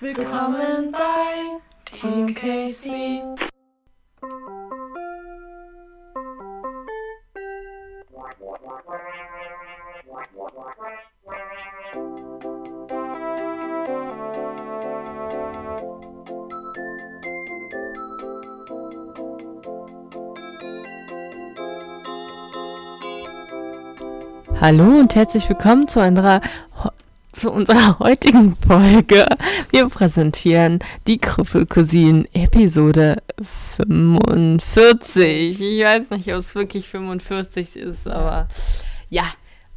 Willkommen bei Team Casey. Hallo und herzlich willkommen zu unserer, zu unserer heutigen Folge. Wir präsentieren die Krüffelcousinen Episode 45. Ich weiß nicht, ob es wirklich 45 ist, aber ja.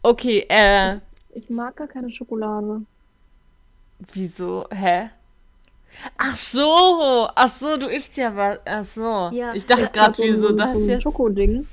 Okay, äh. Ich mag gar keine Schokolade. Wieso? Hä? Ach so, ach so, du isst ja was. Ach so. Ja. Ich dachte gerade, so wieso ein- das so ein jetzt? Schokoding.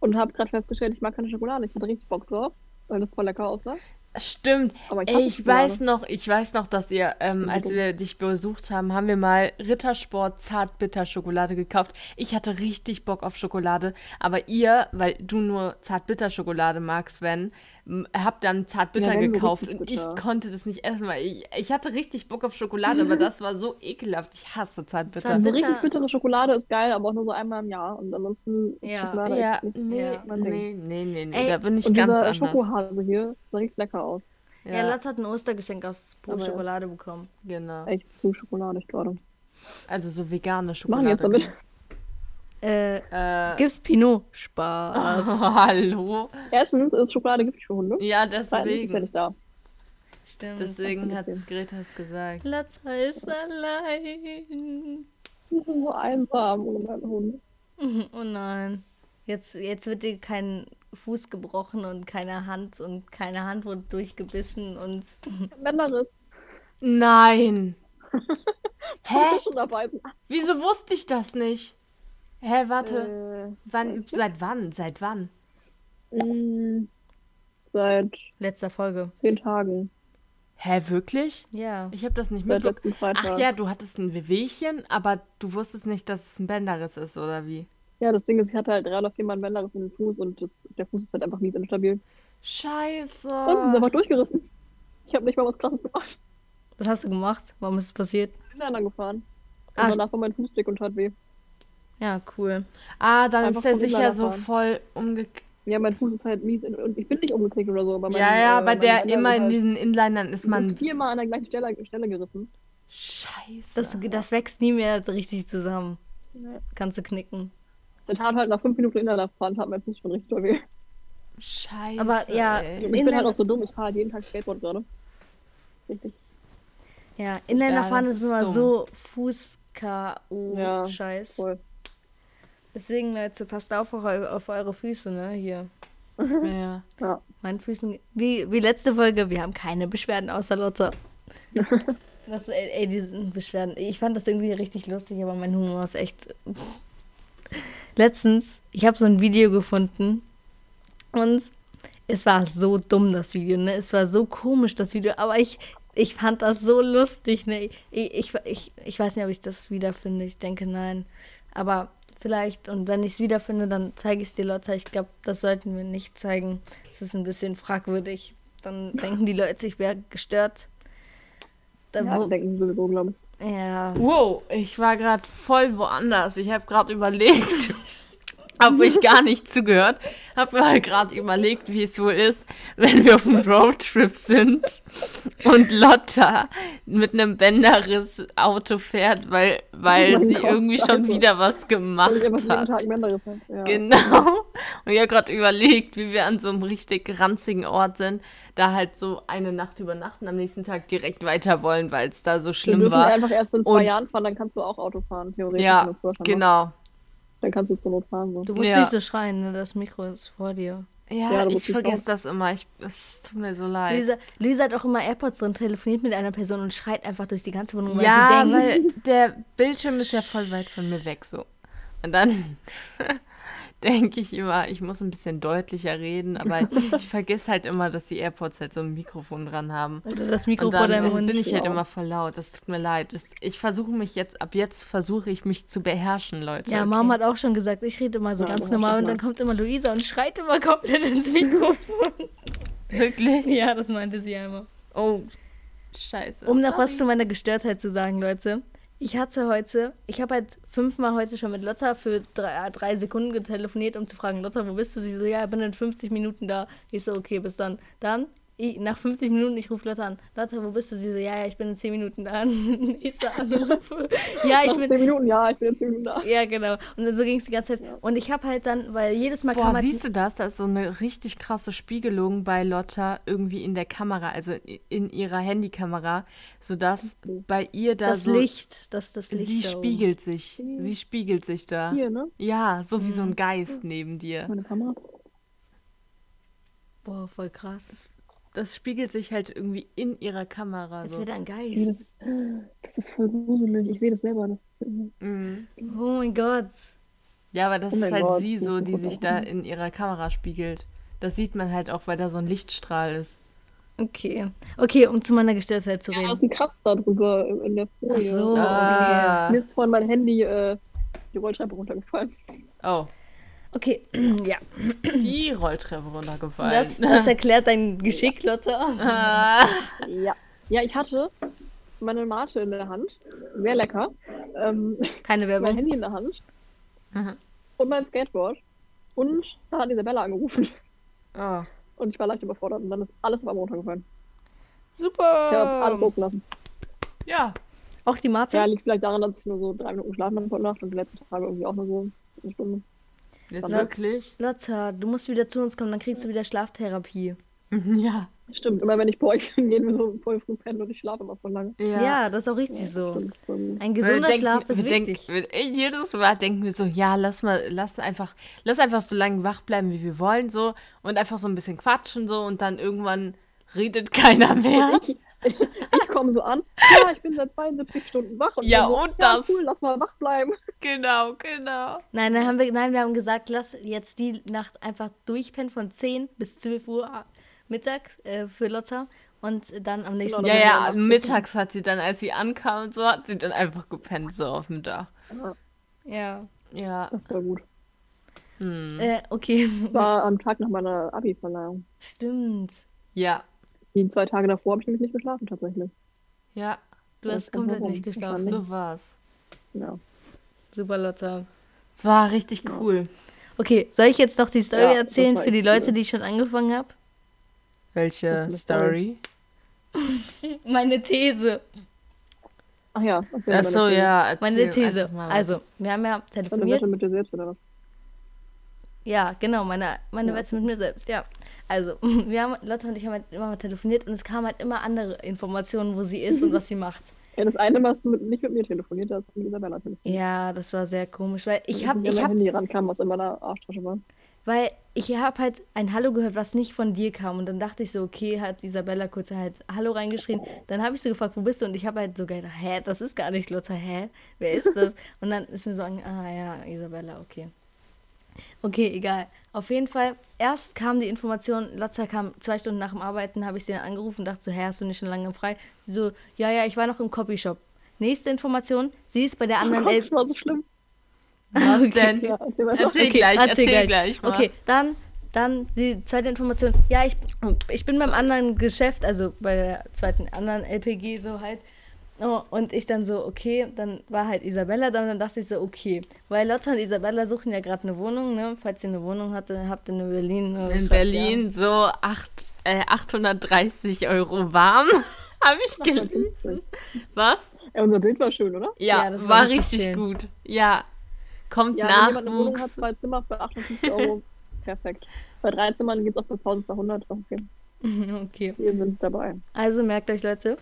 Und habe gerade festgestellt, ich mag keine Schokolade. Ich hatte richtig Bock drauf, weil das voll lecker aussah. Stimmt. Aber ich, Ey, ich Schokolade. weiß noch, ich weiß noch, dass ihr, ähm, als wir dich besucht haben, haben wir mal Rittersport Zartbitter-Schokolade gekauft. Ich hatte richtig Bock auf Schokolade, aber ihr, weil du nur Zartbitter-Schokolade magst, wenn, m, habt dann Zartbitter Ja, so gekauft richtig und ich konnte das nicht essen, weil ich, ich hatte richtig Bock auf Schokolade, aber das war so ekelhaft. Ich hasse Zartbitter. So Bitter. richtig bittere Schokolade ist geil, aber auch nur so einmal im Jahr. Und ansonsten ist Ja. Schokolade Ja, nee, Ja. nee, nee, nee, nee, Ey, da bin ich Und ganz dieser anders. Schokohase hier sah richtig lecker aus. Ja, Latz hat ein Ostergeschenk aus Pro Aber Schokolade bekommen. genau. Echt zu schokoladig gerade. Also so vegane Was machen Schokolade. jetzt damit? Äh, Äh, gibt's Pinot? Spaß. hallo? Erstens ist Schokolade giftig für Hunde. Ja, Zweitens ist er deswegen. nicht da. Stimmt. Deswegen hat. Greta es gesagt. Latz ist allein. Die sind so einsam ohne meine Hunde. Oh nein. Jetzt, jetzt wird dir kein Fuß gebrochen und keine Hand und keine Hand wurde durchgebissen und Bänderriss. Nein. Hä? Wieso wusste ich das nicht? Hä, warte. Äh, wann, seit wann? Seit wann? mh, seit letzter Folge. zehn Tagen. Hä, wirklich? Ja. Ich habe das nicht Seit mitbekommen. letzten Freitag. Ach ja, du hattest ein Wehwehchen, aber du wusstest nicht, dass es ein Bänderriss ist, oder wie? Ja, das Ding ist, ich hatte halt drei oder viermal einen Bänderriss in den Fuß und das, der Fuß ist halt einfach mies instabil. Scheiße. Und es ist einfach durchgerissen. Ich habe nicht mal was krasses gemacht. Was hast du gemacht? Warum ist es passiert? Ich bin Länder gefahren. Und Ah, danach war mein Fuß dick und tat weh. Ja, cool. Ah, dann Einfach ist er sicher Inliner so fahren. voll umgeknickt. Ja, mein Fuß ist halt mies. Und ich bin nicht umgeknickt oder so. Aber mein, Ja, ja, äh, aber mein der Bänder immer ist in halt, diesen Inlinern ist man. ist viermal an der gleichen Stelle, Stelle gerissen. Scheiße. Das, das wächst nie mehr richtig zusammen. Ja. Kannst du knicken. Der tat halt nach fünf Minuten Inliner fahren, tat mein Fuß schon richtig doll weh. Scheiße. Aber ja, ey. Ich bin Inliner- halt auch so dumm, ich fahre halt jeden Tag Skateboard gerade. Richtig. Ja, Inlinerfahren das ist ist immer dumm. so Ja, Fuß-K.O.-Scheiß. Voll. Deswegen, Leute, passt auf, auf, eu- auf eure Füße, ne? Hier. Ja. Ja. Meinen Füßen. Wie, wie letzte Folge, wir haben keine Beschwerden außer Lotte. Das, ey, ey, diesen Beschwerden. Ich fand das irgendwie richtig lustig, aber mein Humor ist echt. Letztens, ich habe so ein Video gefunden und es war so dumm, das Video, ne? Es war so komisch, das Video, aber ich, ich fand das so lustig, ne? Ich, ich, ich, ich weiß nicht, ob ich das wiederfinde. Ich denke, nein. Aber vielleicht, und wenn ich es wiederfinde, dann zeige ich es dir, Leute. Ich glaube, das sollten wir nicht zeigen. Es ist ein bisschen fragwürdig. Dann denken die Leute, ich wäre gestört. Da, Ja, wo, denken sie sowieso, glaube ich. ja, Wow, ich war gerade voll woanders. Ich habe gerade überlegt, habe ich gar nicht zugehört, habe mir gerade überlegt, wie es wohl ist, wenn wir auf einem Roadtrip sind und Lotta mit einem Bänderriss Auto fährt, weil, weil sie irgendwie schon wieder was gemacht hat. Ja. Genau. Und ich habe gerade überlegt, wie wir an so einem richtig ranzigen Ort sind, da halt so eine Nacht übernachten, am nächsten Tag direkt weiter wollen, weil es da so Wir schlimm dürfen war. einfach erst in zwei Und- Jahren fahren, dann kannst du auch Auto fahren, theoretisch. Ja, du machst. genau. Dann kannst du zur Not fahren. So. du musst Ja. nicht so schreien, ne? Das Mikro ist vor dir. Ja, Ja, ich vergesse das immer. Ich, es tut mir so leid. Luisa, Luisa hat auch immer AirPods drin, telefoniert mit einer Person und schreit einfach durch die ganze Wohnung, weil ja, sie denkt. weil der Bildschirm ist ja voll weit von mir weg so. Und dann denke ich immer, ich muss ein bisschen deutlicher reden, aber ich vergesse halt immer, dass die AirPods halt so ein Mikrofon dran haben. Oder das Mikro Und vor dann deinem Mund. bin ich halt ja. immer voll laut. Das tut mir leid. Das, ich versuche mich jetzt, ab jetzt versuche ich mich zu beherrschen, Leute. Ja, okay? Mama hat auch schon gesagt, ich rede immer so Ja, ganz normal und dann kommt immer Luisa und schreit immer komplett ins Mikrofon. Wirklich? ja, das meinte sie einmal. Oh, Scheiße. Um noch was zu meiner Gestörtheit zu sagen, Leute. Ich hatte heute, ich habe halt fünfmal heute schon mit Lotta für drei, drei Sekunden getelefoniert, um zu fragen, Lotta, wo bist du? Sie so, ja, ich bin in 50 Minuten da. Ich so, okay, bis dann. Dann, ich, nach 50 Minuten, ich rufe Lotta an. Lotta, wo bist du? Sie so, ja, ja, ich bin in 10 Minuten da. Ich so, anrufe. Ja, ich bin, 10 Minuten, ja, ich bin jetzt 10 Minuten da. ja, genau. Und dann so ging es die ganze Zeit. Und ich habe halt dann, weil jedes Mal kam Boah, halt siehst du das? Da ist so eine richtig krasse Spiegelung bei Lotta irgendwie in der Kamera, also in ihrer Handykamera, sodass bei ihr da das so Licht, das das Licht. sie da oben. spiegelt sich. Sie spiegelt sich da. Hier, ne? Ja, so wie so Mhm. ein Geist neben dir. Meine Kamera. Boah, voll krass. Das spiegelt sich halt irgendwie in ihrer Kamera Als so. wäre ein Geist. das, ist, das ist voll gruselig. Ich sehe das selber. Das ist, Mhm. Oh mein Gott. Ja, aber das Oh ist halt Gott, sie das so, die sich da in ihrer Kamera spiegelt. Das sieht man halt auch, weil da so ein Lichtstrahl ist. Okay. Okay, um zu meiner Gestörtheit zu da reden. ist ein Kratzer drüber in der Folie. Ach so. Ah. Mir ist vorhin mein Handy äh, die Rolltreppe runtergefallen. Oh, Okay, ja. die Rolltreppe runtergefallen. Das, das erklärt dein Geschick, Lotta. ah. Ja. Ja, ich hatte meine Mate in der Hand. Sehr lecker. Ähm, Keine mein Werbung. Handy in der Hand. Mhm. Und mein Skateboard. Und da hat Isabella angerufen. oh. Und ich war leicht überfordert. Und dann ist alles auf einmal runtergefallen. Ich habe Super. alles losgelassen. Ja, Auch die Marze? Ja, liegt vielleicht daran, dass ich nur so drei Minuten geschlafen habe heute Nacht und die letzten Tage irgendwie auch nur so eine Stunde. Jetzt wirklich? Lotta, du musst wieder zu uns kommen, dann kriegst du wieder Schlaftherapie. Ja. Stimmt, immer wenn ich bei euch bin, gehen wir so voll früh pennen und ich schlafe immer voll lange. Ja, das ist auch richtig so. Stimmt, voll gut. Ein gesunder denken- Schlaf ist wichtig. Denken, wir- jedes Mal denken wir so, ja, lass mal, lass einfach, lass einfach so lange wach bleiben, wie wir wollen, so und einfach so ein bisschen quatschen so und dann irgendwann redet keiner mehr. Ich, ich, ich komme so an, ja, ich bin seit 72 Stunden wach. Und Ja, so, und ja, das. cool, lass mal wach bleiben. genau, genau. Nein, dann haben wir, nein, wir haben gesagt, lass jetzt die Nacht einfach durchpennen von 10 bis 12 Uhr mittags äh, für Lotta und dann am nächsten Ja, Tag. ja, wir mittags hat sie dann, als sie ankam und so, hat sie dann einfach gepennt, so auf dem Dach. Ja. Ja. Das war gut. Hm. Äh, okay. Das war am Tag nach meiner Abi-Verleihung. Stimmt. Ja. Die zwei Tage davor habe ich nämlich nicht geschlafen, tatsächlich. Ja. Du Das hast komplett nicht geschlafen. Wahrscheinlich. So war's. Ja. Super, Lotta. War richtig cool. Okay, soll ich jetzt noch die Story Ja, erzählen für die Leute, cool. die ich schon angefangen habe? Welche Story? Meine These. Ach ja. erzähl Ach so, deine ja. Erzähl Meine These. Also, wir haben ja Deine telefoniert. Wette mit dir selbst oder was? Ja, genau, meine, meine Ja. Wette mit mir selbst, ja. Also, wir haben, Lotta und ich haben halt immer mal telefoniert und es kamen halt immer andere Informationen, wo sie ist und was sie macht. Ja, das eine Mal hast du mit, nicht mit mir telefoniert, da hast du mit Isabella telefoniert. Ja, das war sehr komisch, weil ich habe, ich habe, Handy rankam, was in meiner Arschtasche war. weil ich habe halt ein Hallo gehört, was nicht von dir kam und dann dachte ich so, okay, hat Isabella kurz halt Hallo reingeschrien. Dann habe ich so gefragt, wo bist du? Und ich habe halt so gedacht, hä, das ist gar nicht Lotta, hä, wer ist das? Und dann ist mir so, ah ja, Isabella, okay. Okay, egal. Auf jeden Fall, erst kam die Information, Lotta kam zwei Stunden nach dem Arbeiten, habe ich sie dann angerufen und dachte so, hä, hast du nicht schon lange frei? Sie so, ja, ja, ich war noch im Copyshop. Nächste Information, sie ist bei der anderen Oh, Elf das war so schlimm. Was denn? Ja, erzähl. Erzähl gleich, erzähl gleich, mal. Okay, dann, dann die zweite Information. Ja, ich, ich bin beim anderen Geschäft, also bei der zweiten anderen LPG so halt. Oh, und ich dann so, okay, dann war halt Isabella da und dann dachte ich so, okay. Weil Lotta und Isabella suchen ja gerade eine Wohnung, ne? Falls ihr eine Wohnung hatte, habt ihr in Berlin. äh, In schreibt Berlin so acht, äh, 830 Euro warm, habe ich gelesen. Was? Ja, unser Bild war schön, oder? Ja, Ja, das war war richtig schön. gut. Ja. Kommt Ja, wenn jemand eine Wohnung hat, Nachwuchs. zwei Zimmer für 58 Euro, perfekt. Bei drei Zimmern geht es auch bis 1200, ist auch okay. Ja. Okay. Wir sind dabei. Also merkt euch, Leute.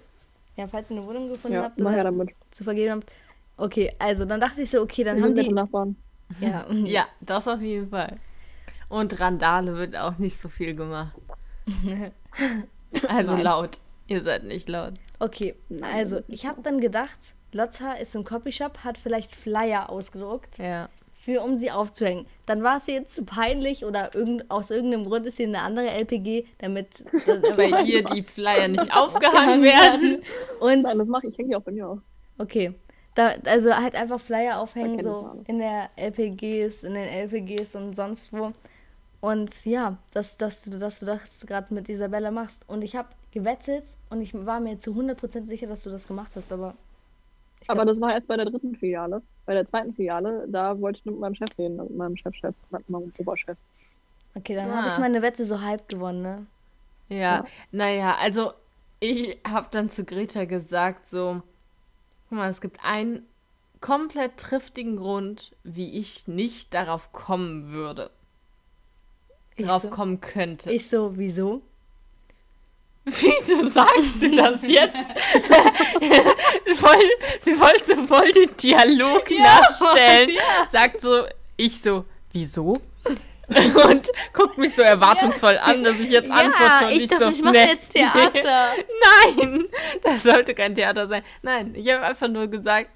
Ja, falls ihr eine Wohnung gefunden Ja, habt oder damit. zu vergeben habt. Okay, also dann dachte ich so, okay, dann Wir haben die. Nachbarn. Ja, Ja, das auf jeden Fall. Und Randale wird auch nicht so viel gemacht. Also Nein. laut. Ihr seid nicht laut. Okay, also ich habe dann gedacht, Lotta ist im Copyshop, hat vielleicht Flyer ausgedruckt, Ja. Für, um sie aufzuhängen. Dann war es ihr zu peinlich oder irgend, aus irgendeinem Grund ist sie in eine andere LPG, damit Bei ihr die Flyer nicht aufgehangen werden. Und Nein, das mache ich. Hänge die auch bei mir auf. okay, da, also halt einfach Flyer aufhängen, so in der LPGs, in den LPGs und sonst wo. Und ja, dass, dass du, dass du das gerade mit Isabella machst. Und ich habe gewettet und ich war mir zu 100% sicher, dass du das gemacht hast, aber. Ich Aber glaub- das war erst bei der dritten Filiale. Bei der zweiten Filiale, da wollte ich nur mit meinem Chef reden, also mit meinem Chefchef, mit meinem Oberchef. Okay, dann habe ich Ah. meine Wette so halb gewonnen, ne? Ja, Ja. naja, also ich habe dann zu Greta gesagt, so, guck mal, es gibt einen komplett triftigen Grund, wie ich nicht darauf kommen würde, Ich drauf so, kommen könnte. ich so, wieso? Wieso sagst du das jetzt? voll, sie wollte voll den Dialog nachstellen. Sagt so, ich so, wieso? Und guckt mich so erwartungsvoll an, dass ich jetzt antworte. Und ich dachte, so, ich mache nee, jetzt Theater. Nein, das sollte kein Theater sein. Nein, ich habe einfach nur gesagt,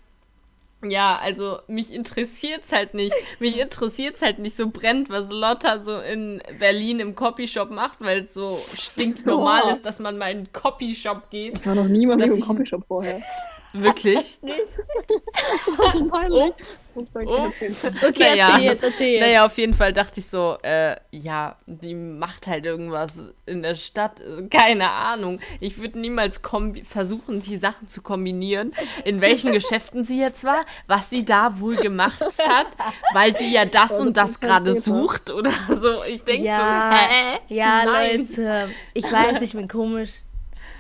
ja, also mich interessiert's halt nicht. Mich interessiert's halt nicht so brennt, was Lotta so in Berlin im Copyshop macht, weil es so stinknormal Oh. ist, dass man mal in einen Copyshop geht. Ich war noch nie mal Dass im Copyshop vorher. Wirklich? Ups. Ups. Okay, Naja. erzähl jetzt, erzähl jetzt. Naja, auf jeden Fall dachte ich so, äh, ja, die macht halt irgendwas in der Stadt. Keine Ahnung. Ich würde niemals versuchen, die Sachen zu kombinieren, in welchen Geschäften sie jetzt war, was sie da wohl gemacht hat, weil sie ja das Oh, und das gerade sucht oder so. Ich denke ja, so, hä? ja, Nein. Leute, ich weiß, ich bin komisch.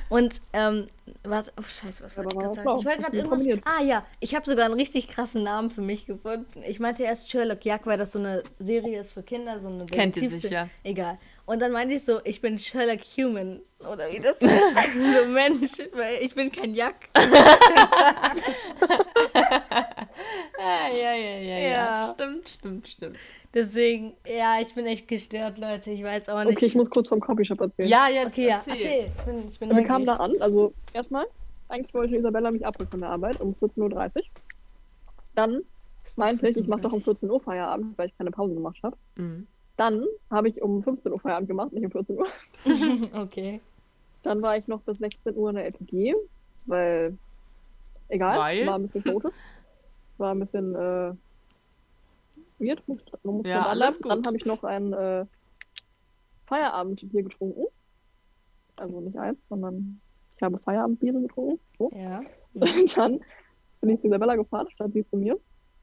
Und, ähm, warte, oh, scheiße, was wollte ich gerade war sagen? blau. Ich wollte gerade irgendwas, kombiniert? ah ja, ich habe sogar einen richtig krassen Namen für mich gefunden. Ich meinte erst Sherlock Jack, weil das so eine Serie ist für Kinder, so eine Kennt ihr sicher. Egal. Und dann meinte ich so, ich bin Sherlock Human, oder wie das heißt, so Mensch, weil ich bin kein Jack. Ja, ja, ja, ja, ja. Ja. Stimmt, stimmt, stimmt. Deswegen, ja, ich bin echt gestört, Leute, ich weiß auch nicht. Okay, ich muss kurz vom Copyshop erzählen. Ja, jetzt Okay, ja, erzähl. erzähl. Ich bin, ich bin Wir kamen da an, also erstmal, eigentlich wollte Isabella mich abholen von der Arbeit um 14.30 Uhr. Dann meinte ich, ich mache doch um 14 Uhr Feierabend, weil ich keine Pause gemacht habe. Mhm. Dann habe ich um 15 Uhr Feierabend gemacht, nicht um 14 Uhr. Okay. Dann war ich noch bis 16 Uhr in der FG, weil, egal, Weil? war ein bisschen chaotisch. War ein bisschen, äh, weird. muss- muss Ja, alles anlernen. Dann gut. habe ich noch ein äh, Feierabendbier getrunken. Also nicht eins, sondern ich habe Feierabendbiere getrunken. So. Ja. Und dann bin ich zu Isabella gefahren, statt sie zu mir.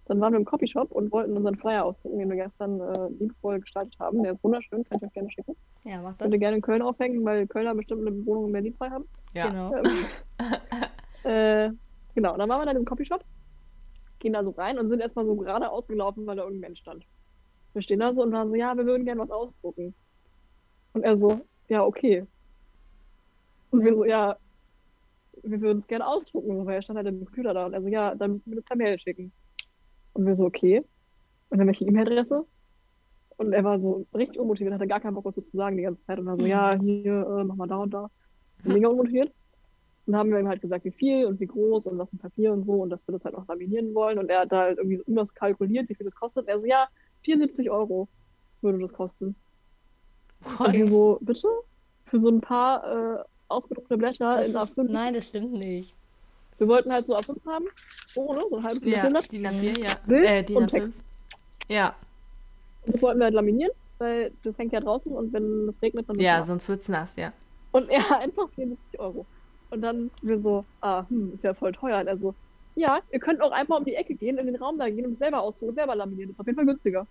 Dann waren wir im Copyshop und wollten unseren Flyer ausdrucken, den wir gestern äh, liebevoll gestaltet haben. Der ist wunderschön, kann ich euch gerne schicken. Ja, mach das. Könnt ihr gerne in Köln aufhängen, weil Kölner bestimmt eine Wohnung in Berlin frei haben. Ja. Genau. äh, genau, dann waren wir dann im Copyshop, gehen da so rein und sind erstmal so gerade ausgelaufen, weil da irgendein Mensch stand. Wir stehen da so und waren so, ja, wir würden gerne was ausdrucken. Und er so, ja, okay. Und wir so, ja, wir würden es gerne ausdrucken, so, weil er stand halt im Computer da und er so, ja, dann müssen wir das per Mail schicken. Und wir so, okay. Und dann welche E-Mail-Adresse? Und er war so richtig unmotiviert, hatte gar keinen Bock, was zu sagen die ganze Zeit. Und war so, ja, hier, äh, mach mal da und da. Mega unmotiviert. Und dann haben wir ihm halt gesagt, wie viel und wie groß und was ein Papier und so und dass wir das halt auch laminieren wollen. Und er hat da halt irgendwie so irgendwas kalkuliert, wie viel das kostet. Er so, ja, 74 Euro würde das kosten. Und wir so, bitte? Für so ein paar äh, ausgedruckte Blätter Das in ist, A5. nein, das stimmt nicht. Wir wollten halt so A5 haben, ohne, so ein halbes Ja, Blatt. DIN A4, ja. Bild Äh, DIN und A5. Text. Ja, Und das wollten wir halt laminieren, weil das hängt ja draußen und wenn es regnet, dann ja, sonst wird's nass, ja. Und er einfach 74 Euro. Und dann wir so, ah, hm, ist ja voll teuer. Und er so, ja, ihr könnt auch einfach um die Ecke gehen, in den Raum da gehen und es selber ausdrucken, selber laminieren. Das ist auf jeden Fall günstiger.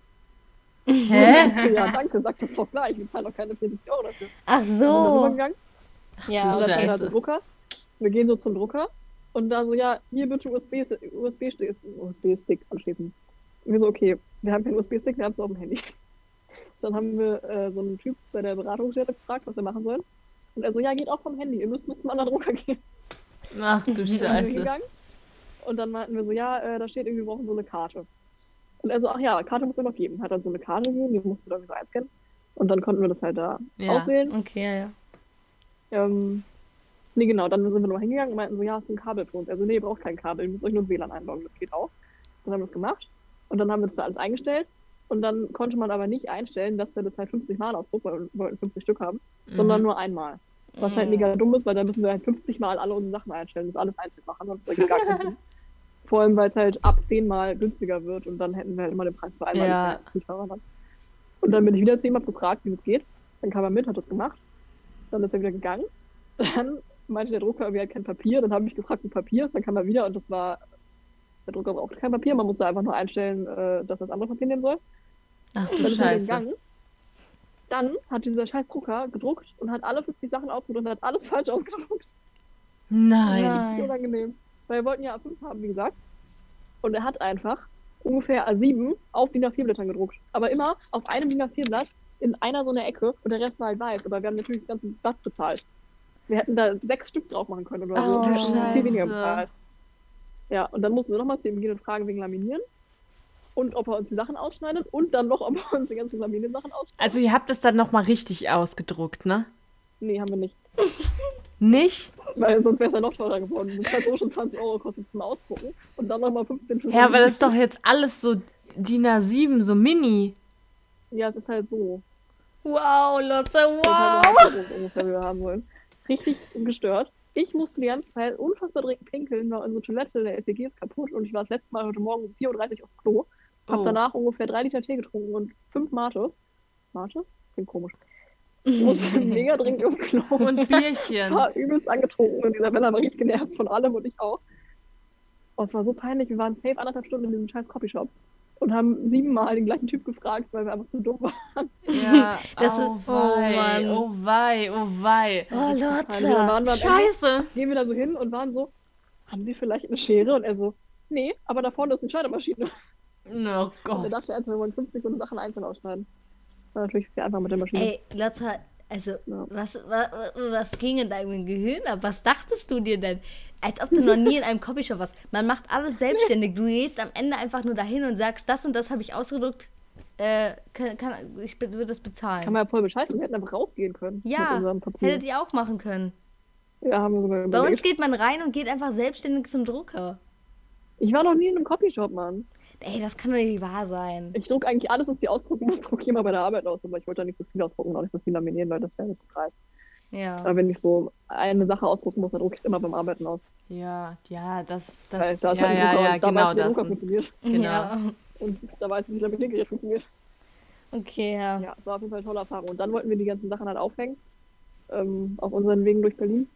Hä? ja, danke, sag das doch gleich. Wir zahlen doch keine 74 Euro dafür. Ach so. rübergegangen, Ja, du Scheiße. der Drucker. Wir gehen so zum Drucker und da so, ja, hier bitte USB-Stick USB USB anschließen. Und wir so, okay, wir haben keinen USB-Stick, wir haben es nur auf dem Handy. Dann haben wir äh, so einen Typ bei der Beratungsstelle gefragt, was wir machen sollen. Und er so, ja, geht auch vom Handy, ihr müsst nur zum anderen Drucker gehen. Ach du Dann Scheiße. Und dann meinten wir so, ja, äh, da steht irgendwie, wir brauchen so eine Karte. Und er so, ach ja, Karte müssen wir noch geben. Hat dann so eine Karte gegeben, die mussten wir irgendwie so einscannen. Und dann konnten wir das halt da Ja. auswählen. Okay, ja, ja. Ähm, nee, genau, dann sind wir noch hingegangen und meinten so, ja, hast du ein Kabel für uns? Also, nee, ihr braucht kein Kabel, ihr müsst euch nur ein WLAN einloggen, das geht auch. Dann haben wir das gemacht und dann haben wir das da alles eingestellt. Und dann konnte man aber nicht einstellen, dass er das halt 50 Mal ausdruckt, weil wir wollten 50 Stück haben, sondern Mhm. nur einmal. Was halt mega dumm ist, weil dann müssen wir halt 50 Mal alle unsere Sachen einstellen, das alles einzeln machen und das ergibt gar keinen Sinn. Vor allem, weil es halt ab 10 Mal günstiger wird und dann hätten wir halt immer den Preis für einmal Ja. nicht dann. Und dann bin ich wieder zu ihm, hab gefragt, wie das geht. Dann kam er mit, hat das gemacht. Dann ist er wieder gegangen. Dann meinte der Drucker, wir hat kein Papier. Dann habe ich gefragt, ein Papier. Dann kam er wieder und das war, der Drucker brauchte kein Papier. Man musste einfach nur einstellen, äh, dass das andere Papier nehmen soll. Ach Dann du ist er Scheiße. gegangen. Dann hat dieser scheiß Drucker gedruckt und hat alle 50 Sachen ausgedruckt und hat alles falsch ausgedruckt. Nein. Nein. So unangenehm. Weil wir wollten ja A5 haben, wie gesagt. Und er hat einfach ungefähr A7 auf DIN A4 Blättern gedruckt. Aber immer auf einem DIN A4 Blatt in einer so einer Ecke und der Rest war halt weiß. Aber wir haben natürlich das ganze Blatt bezahlt. Wir hätten da sechs Stück drauf machen können oder so. Oh, Wir hätten viel weniger Scheiße. bezahlt. Ja, und dann mussten wir nochmal zu ihm gehen und fragen wegen Laminieren. Und ob er uns die Sachen ausschneidet und dann noch, ob er uns die ganzen Laminieren-Sachen ausschneidet. Also ihr habt es dann nochmal richtig ausgedruckt, ne? nee, haben wir nicht. Nicht? Weil sonst wäre es ja noch teurer geworden. Das hat so schon 20 Euro gekostet zum Ausdrucken. Und dann nochmal 15 für Ja, aber das ist doch jetzt alles so DIN A7, so mini. Ja, es ist halt so. Wow, Lotte, Das ist halt wow. Hauptgrund ungefähr, wir haben wollen. Richtig gestört. Ich musste die ganze Zeit unfassbar dringend pinkeln, weil unsere Toilette, der LPG ist kaputt und ich war das letzte Mal heute Morgen um 4.30 Uhr auf Klo. Hab Oh. danach ungefähr drei Liter Tee getrunken und fünf Mate. Mate? Klingt komisch. Ich musste mega dringend aufs Klo. Und Ich Bierchen. war übelst angetrunken und Isabella war richtig genervt von allem und ich auch. Oh, es war so peinlich. Wir waren safe anderthalb Stunden in diesem scheiß Copyshop und haben siebenmal den gleichen Typ gefragt, weil wir einfach zu dumm waren. Ja, Das ist- oh oh wei, Mann. oh wei, oh wei. Oh, Lotte. waren wir am Ende, Scheiße. gehen wir da so hin und waren so, haben Sie vielleicht eine Schere? Und er so, nee, aber da vorne ist eine Schneidemaschine. Oh Und er Gott. dachte wir wollen 50 so eine Sachen einzeln ausschneiden. War natürlich viel einfacher mit der Maschine. Ey, Lotte, also, Ja. was, was, was ging in deinem Gehirn ab? Was dachtest du dir denn? Als ob du noch nie in einem Copyshop warst. Man macht alles selbstständig. Du gehst am Ende einfach nur dahin und sagst, das und das habe ich ausgedruckt. Äh, kann, kann, ich würde das bezahlen. Kann man ja voll bescheißen. Wir hätten einfach rausgehen können. Ja, hättet ihr auch machen können. Ja, haben wir sogar Bei uns überlegt. geht man rein und geht einfach selbstständig zum Drucker. Ich war noch nie in einem Copyshop, Mann. Ey, das kann doch nicht wahr sein. Ich druck eigentlich alles, was die ausdrucken muss, druck ich immer bei der Arbeit aus. Aber ich wollte da nicht so viel ausdrucken, auch nicht so viel laminieren, weil das wäre nicht so preis. Ja. Aber wenn ich so eine Sache ausdrucken muss, dann drucke ich es immer beim Arbeiten aus. Ja, ja, das, Weil das, da ist ja, halt ja, Drucker ja, und da genau das. Drucker funktioniert. Genau. Ja. Und da weiß ich, wie das Laminiergerät funktioniert. Okay, ja. Ja, es war auf jeden Fall eine tolle Erfahrung. Und dann wollten wir die ganzen Sachen halt aufhängen. Ähm, auf unseren Wegen durch Berlin.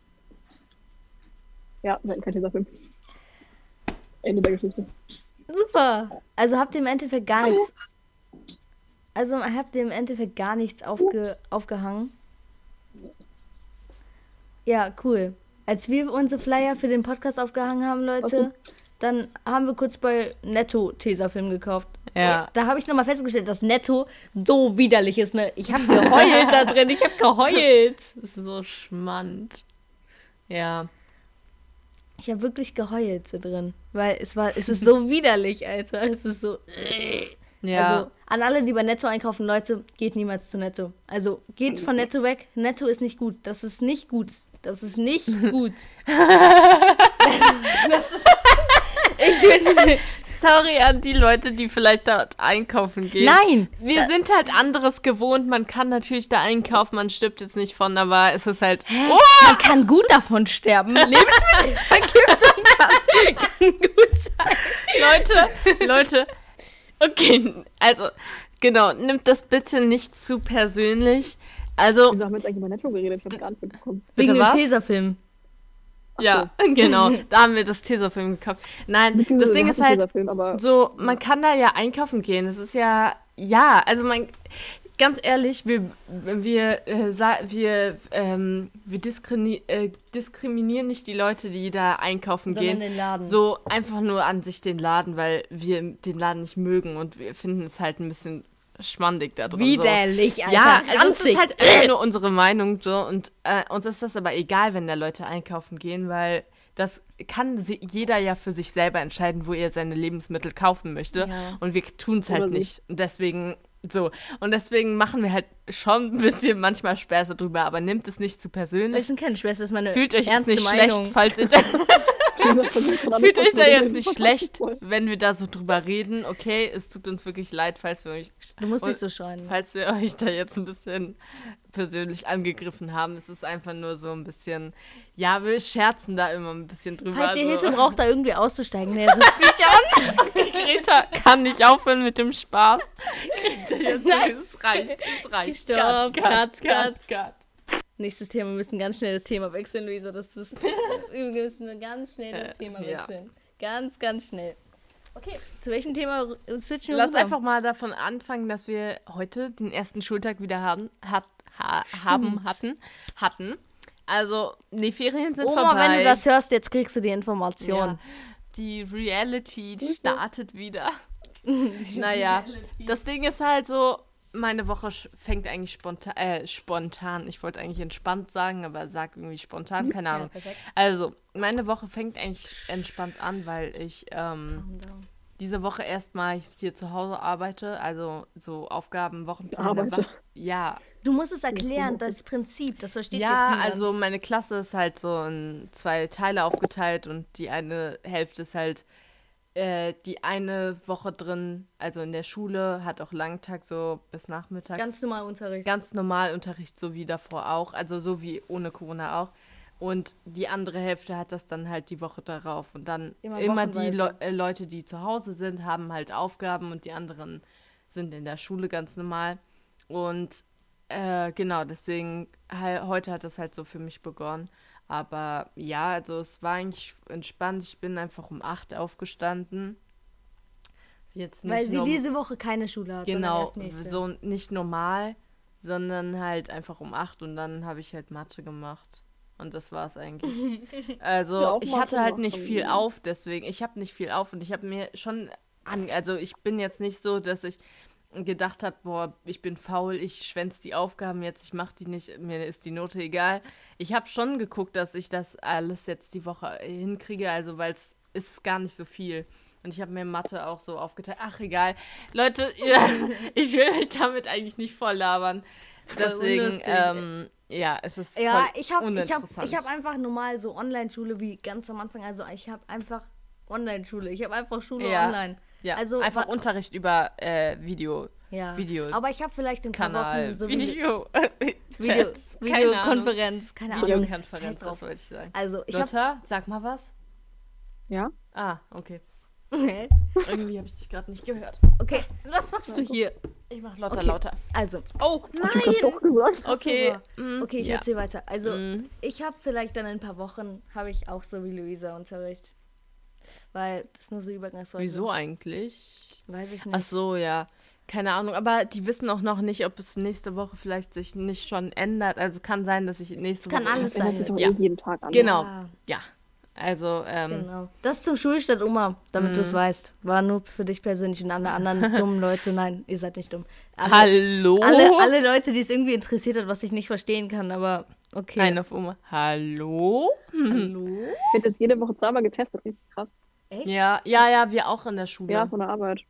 Ja, wir hatten keinen Tesafilm. Ende der Geschichte. Super. Also habt ihr im Endeffekt gar nichts. Also habt ihr im Endeffekt gar nichts aufge, aufgehangen. Ja, cool. Als wir unsere Flyer für den Podcast aufgehangen haben, Leute, dann haben wir kurz bei Netto Tesafilm gekauft. Ja. Da habe ich nochmal festgestellt, dass Netto so widerlich ist. Ne? Ich habe geheult da drin. Ich habe geheult. Das ist so schmand. Ja. Ich habe wirklich geheult da drin. Weil es war, es ist so widerlich, Alter. Es ist so. Ja. Also an alle, die bei Netto einkaufen, Leute, geht niemals zu Netto. Also geht von Netto weg. Netto ist nicht gut. Das ist nicht gut. Das ist nicht gut. das ist, ich finde, Sorry an die Leute, die vielleicht dort einkaufen gehen. nein. Wir sind halt anderes gewohnt. Man kann natürlich da einkaufen, man stirbt jetzt nicht von, aber es ist halt. Oh! Man kann gut davon sterben. Lebensmittelvergiftung kann, kann gut sein. Leute, Leute. Okay, also, genau, nimmt das bitte nicht zu persönlich. Also, Wieso haben wir jetzt eigentlich über Netto geredet? Ich habe gar nicht mitbekommen. Bitte Wegen dem was? Ja, genau, da haben wir das Tesafilm gekauft. Nein, das Ding ist halt, Tesafilm, so, man kann da ja einkaufen gehen. Das ist ja, ja, also man, ganz ehrlich, wir, wir, äh, wir, ähm, wir äh, diskriminieren nicht die Leute, die da einkaufen Sondern gehen. den Laden. So einfach nur an sich den Laden, weil wir den Laden nicht mögen und wir finden es halt ein bisschen schmandig da drin. So. Widerlich, Alter. Ja, also ranzig. ist halt einfach nur unsere Meinung so und äh, uns ist das aber egal, wenn da Leute einkaufen gehen, weil das kann jeder ja für sich selber entscheiden, wo er seine Lebensmittel kaufen möchte Ja. und wir tun es halt so. nicht und deswegen so und deswegen machen wir halt schon ein bisschen manchmal Späße drüber, aber nimmt es nicht zu Das persönlich. sind keine Schwester, das ist meine Fühlt euch jetzt nicht Meinung. schlecht, falls ihr da, fühlt euch da jetzt nicht schlecht, wenn wir da so drüber reden. Okay, es tut uns wirklich leid, falls wir euch Du musst nicht so schreien. Falls wir euch da jetzt ein bisschen persönlich angegriffen haben, es ist einfach nur so ein bisschen, ja, wir scherzen da immer ein bisschen drüber. Falls ihr so. Hilfe braucht, da irgendwie auszusteigen, der ruft mich an. Greta kann nicht aufhören mit dem Spaß. Greta, jetzt, es reicht, es reicht. Stopp, cut, cut. cut. Nächstes Thema, wir müssen ganz schnell das Thema wechseln, Luisa. Das ist. wir müssen ganz schnell das Thema Ja. wechseln. Ganz, ganz schnell. Okay, zu welchem Thema switchen wir Lass rüber? einfach mal davon anfangen, dass wir heute den ersten Schultag wieder haben, hat, ha, haben hatten. hatten. Also, die Ferien sind Oma, vorbei. wenn du das hörst, jetzt kriegst du die Information. ja, die Reality startet wieder. naja, das Ding ist halt so, meine Woche fängt eigentlich spontan, äh, spontan. Ich wollte eigentlich entspannt sagen, aber sag irgendwie spontan, keine Ja, Ahnung. perfekt. Also, meine Woche fängt eigentlich entspannt an, weil ich ähm, diese Woche erstmal hier zu Hause arbeite, also so Aufgaben, was. Ja, Du musst es erklären, das Prinzip, das versteht ja, jetzt niemand. also meine Klasse ist halt so in zwei Teile aufgeteilt und die eine Hälfte ist halt äh, die eine Woche drin, also in der Schule, hat auch Langtag so bis nachmittags. Ganz normal Unterricht. ganz normal Unterricht, so wie davor auch, also so wie ohne Corona auch. Und die andere Hälfte hat das dann halt die Woche darauf. Und dann Immer immer, die. Le äh, Leute, die zu Hause sind, haben halt Aufgaben und die anderen sind in der Schule ganz normal. Und äh, genau, deswegen he heute hat das halt so für mich begonnen. Aber ja, also es war eigentlich entspannt. Ich bin einfach um 8 aufgestanden. Jetzt Weil nicht sie nur um- diese Woche keine Schule hat, Genau, so nicht normal, sondern halt einfach um 8 und dann habe ich halt Mathe gemacht. Und das war es eigentlich. Also Ja, ich hatte halt nicht viel auf, deswegen. Ich habe nicht viel auf und ich habe mir schon an, also ich bin jetzt nicht so, dass ich gedacht habe, boah, ich bin faul, ich schwänz die Aufgaben jetzt, ich mache die nicht, mir ist die Note egal. Ich habe schon geguckt, dass ich das alles jetzt die Woche hinkriege, also weil es ist gar nicht so viel. Und ich habe mir Mathe auch so aufgeteilt. Ach, egal. Leute, ja, ich will euch damit eigentlich nicht voll labern. Deswegen, ähm, ja, es ist Ja, voll ich habe ich hab, uninteressant. ich hab einfach normal so Online-Schule wie ganz am Anfang. Also ich habe einfach Online-Schule. Ich habe einfach Schule Ja. online. Ja, also einfach Unterricht über äh, Video. Ja. Video- Aber ich habe vielleicht in ein paar Kanal, Wochen so Video, Video. Videokonferenz, keine Ahnung. Videokonferenz, das wollte ich sagen. Also ich habe Lotta, sag mal was. Ja? Ah, okay. Irgendwie habe ich dich gerade nicht gehört. okay, was machst du hier? Ich mach Lotta Okay. lauter. Also Oh, Hab ich doch gesagt? Okay. Kopfhörer. mm, okay, ich ja. erzähle weiter. Also Mm. ich habe vielleicht dann in ein paar Wochen habe ich auch so wie Luisa Unterricht, weil das nur so übergangsweise. Wieso eigentlich? Weiß ich nicht. Ach so, ja. Keine Ahnung, aber die wissen auch noch nicht, ob es nächste Woche vielleicht sich nicht schon ändert. Also kann sein, dass ich nächste Kann Woche. alles Das ändert sich sein. Ja. jeden Tag an. Genau. Ja. Ja. Also, ähm, Genau. Das zum Schulstart, Oma, damit du Mhm. es weißt. War nur für dich persönlich und alle anderen dummen Leute. Nein, ihr seid nicht dumm. Alle, Hallo? alle, alle Leute, die es irgendwie interessiert hat, was ich nicht verstehen kann, aber okay. Nein, auf Oma. Hallo? Hallo? Ich werde jetzt jede Woche zweimal getestet. Richtig krass. Ja, ja, ja, wir auch in der Schule. Ja, von der Arbeit.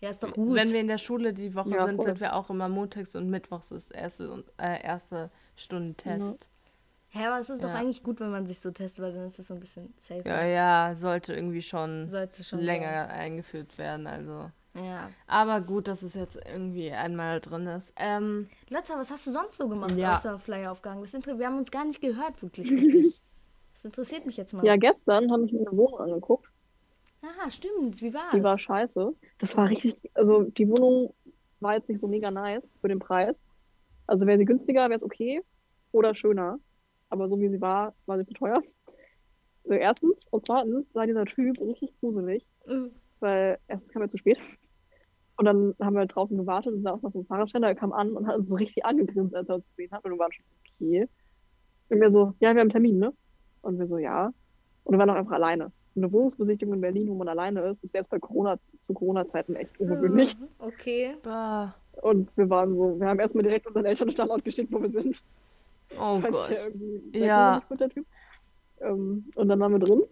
Ja, ist doch gut. Wenn wir in der Schule die Woche Ja, sind, voll. sind wir auch immer montags und mittwochs ist erste, und, äh, erste Stunde Test. Hä, aber es ist doch Ja. eigentlich gut, wenn man sich so testet, weil dann ist es so ein bisschen safer. Ja, ja, sollte irgendwie schon Sollte schon länger eingeführt werden. Also. Sein. Ja. Aber gut, dass es jetzt irgendwie einmal drin ist. Ähm, Lotta, was hast du sonst so gemacht, Ja. außer Flyer aufgegangen? Das inter- wir haben uns gar nicht gehört, wirklich richtig. Das interessiert mich jetzt mal. Ja, gestern habe ich mir eine Wohnung angeguckt. Aha, stimmt. Wie war's? Die war scheiße. Das war richtig, also die Wohnung war jetzt nicht so mega nice für den Preis. Also wäre sie günstiger, wäre es okay. Oder schöner. Aber so wie sie war, war sie zu teuer. So erstens. Und zweitens war dieser Typ richtig gruselig. Äh, weil erstens kam er zu spät. Und dann haben wir draußen gewartet und saß noch so ein Fahrradständer, er kam an und hat uns so richtig angegrinst, als er uns gesehen hat. Und wir waren schon so, okay. Und wir so, ja, wir haben einen Termin, ne? Und wir so, ja. Und wir waren auch einfach alleine. Eine Wohnungsbesichtigung in Berlin, wo man alleine ist, ist selbst bei Corona, zu Corona-Zeiten echt ungewöhnlich. Okay. bah. Und wir waren so, wir haben erstmal direkt unseren Eltern Standort geschickt, wo wir sind. Oh Gott. Ja. nicht gut, der Typ. Ähm, und dann waren wir drin.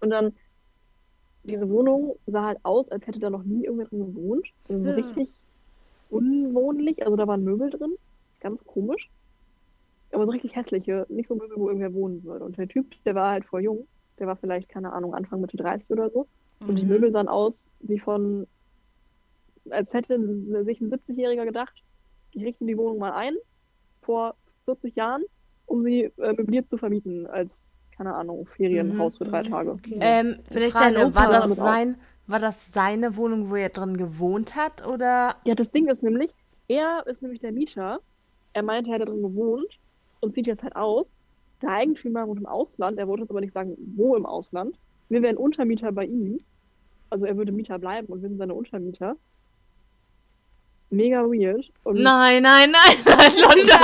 Und dann, diese Wohnung sah halt aus, als hätte da noch nie irgendwer drin gewohnt. Also so Ja. richtig unwohnlich. Also da waren Möbel drin. Ganz komisch. Aber so richtig hässliche. Nicht so Möbel, wo irgendwer wohnen würde. Und der Typ, der war halt voll jung. Der war vielleicht, keine Ahnung, Anfang Mitte 30 oder so. Und die Mhm. Möbel sahen aus wie von, als hätte sich ein 70-Jähriger gedacht, ich richte die Wohnung mal ein, vor 40 Jahren, um sie äh, möbliert zu vermieten, als, keine Ahnung, Ferienhaus für drei Mhm, Tage. okay. Ähm, Vielleicht Frage, dein Opa war das sein, war das seine Wohnung, wo er drin gewohnt hat, oder? Ja, das Ding ist nämlich, er ist nämlich der Mieter. Er meinte, er hätte drin gewohnt. und sieht jetzt halt aus. Der Eigentümer wohnt im Ausland, er wollte uns aber nicht sagen, wo im Ausland. Wir wären Untermieter bei ihm. Also er würde Mieter bleiben und wir sind seine Untermieter. Mega weird. Und Nein, nein, nein, nein, Lotta.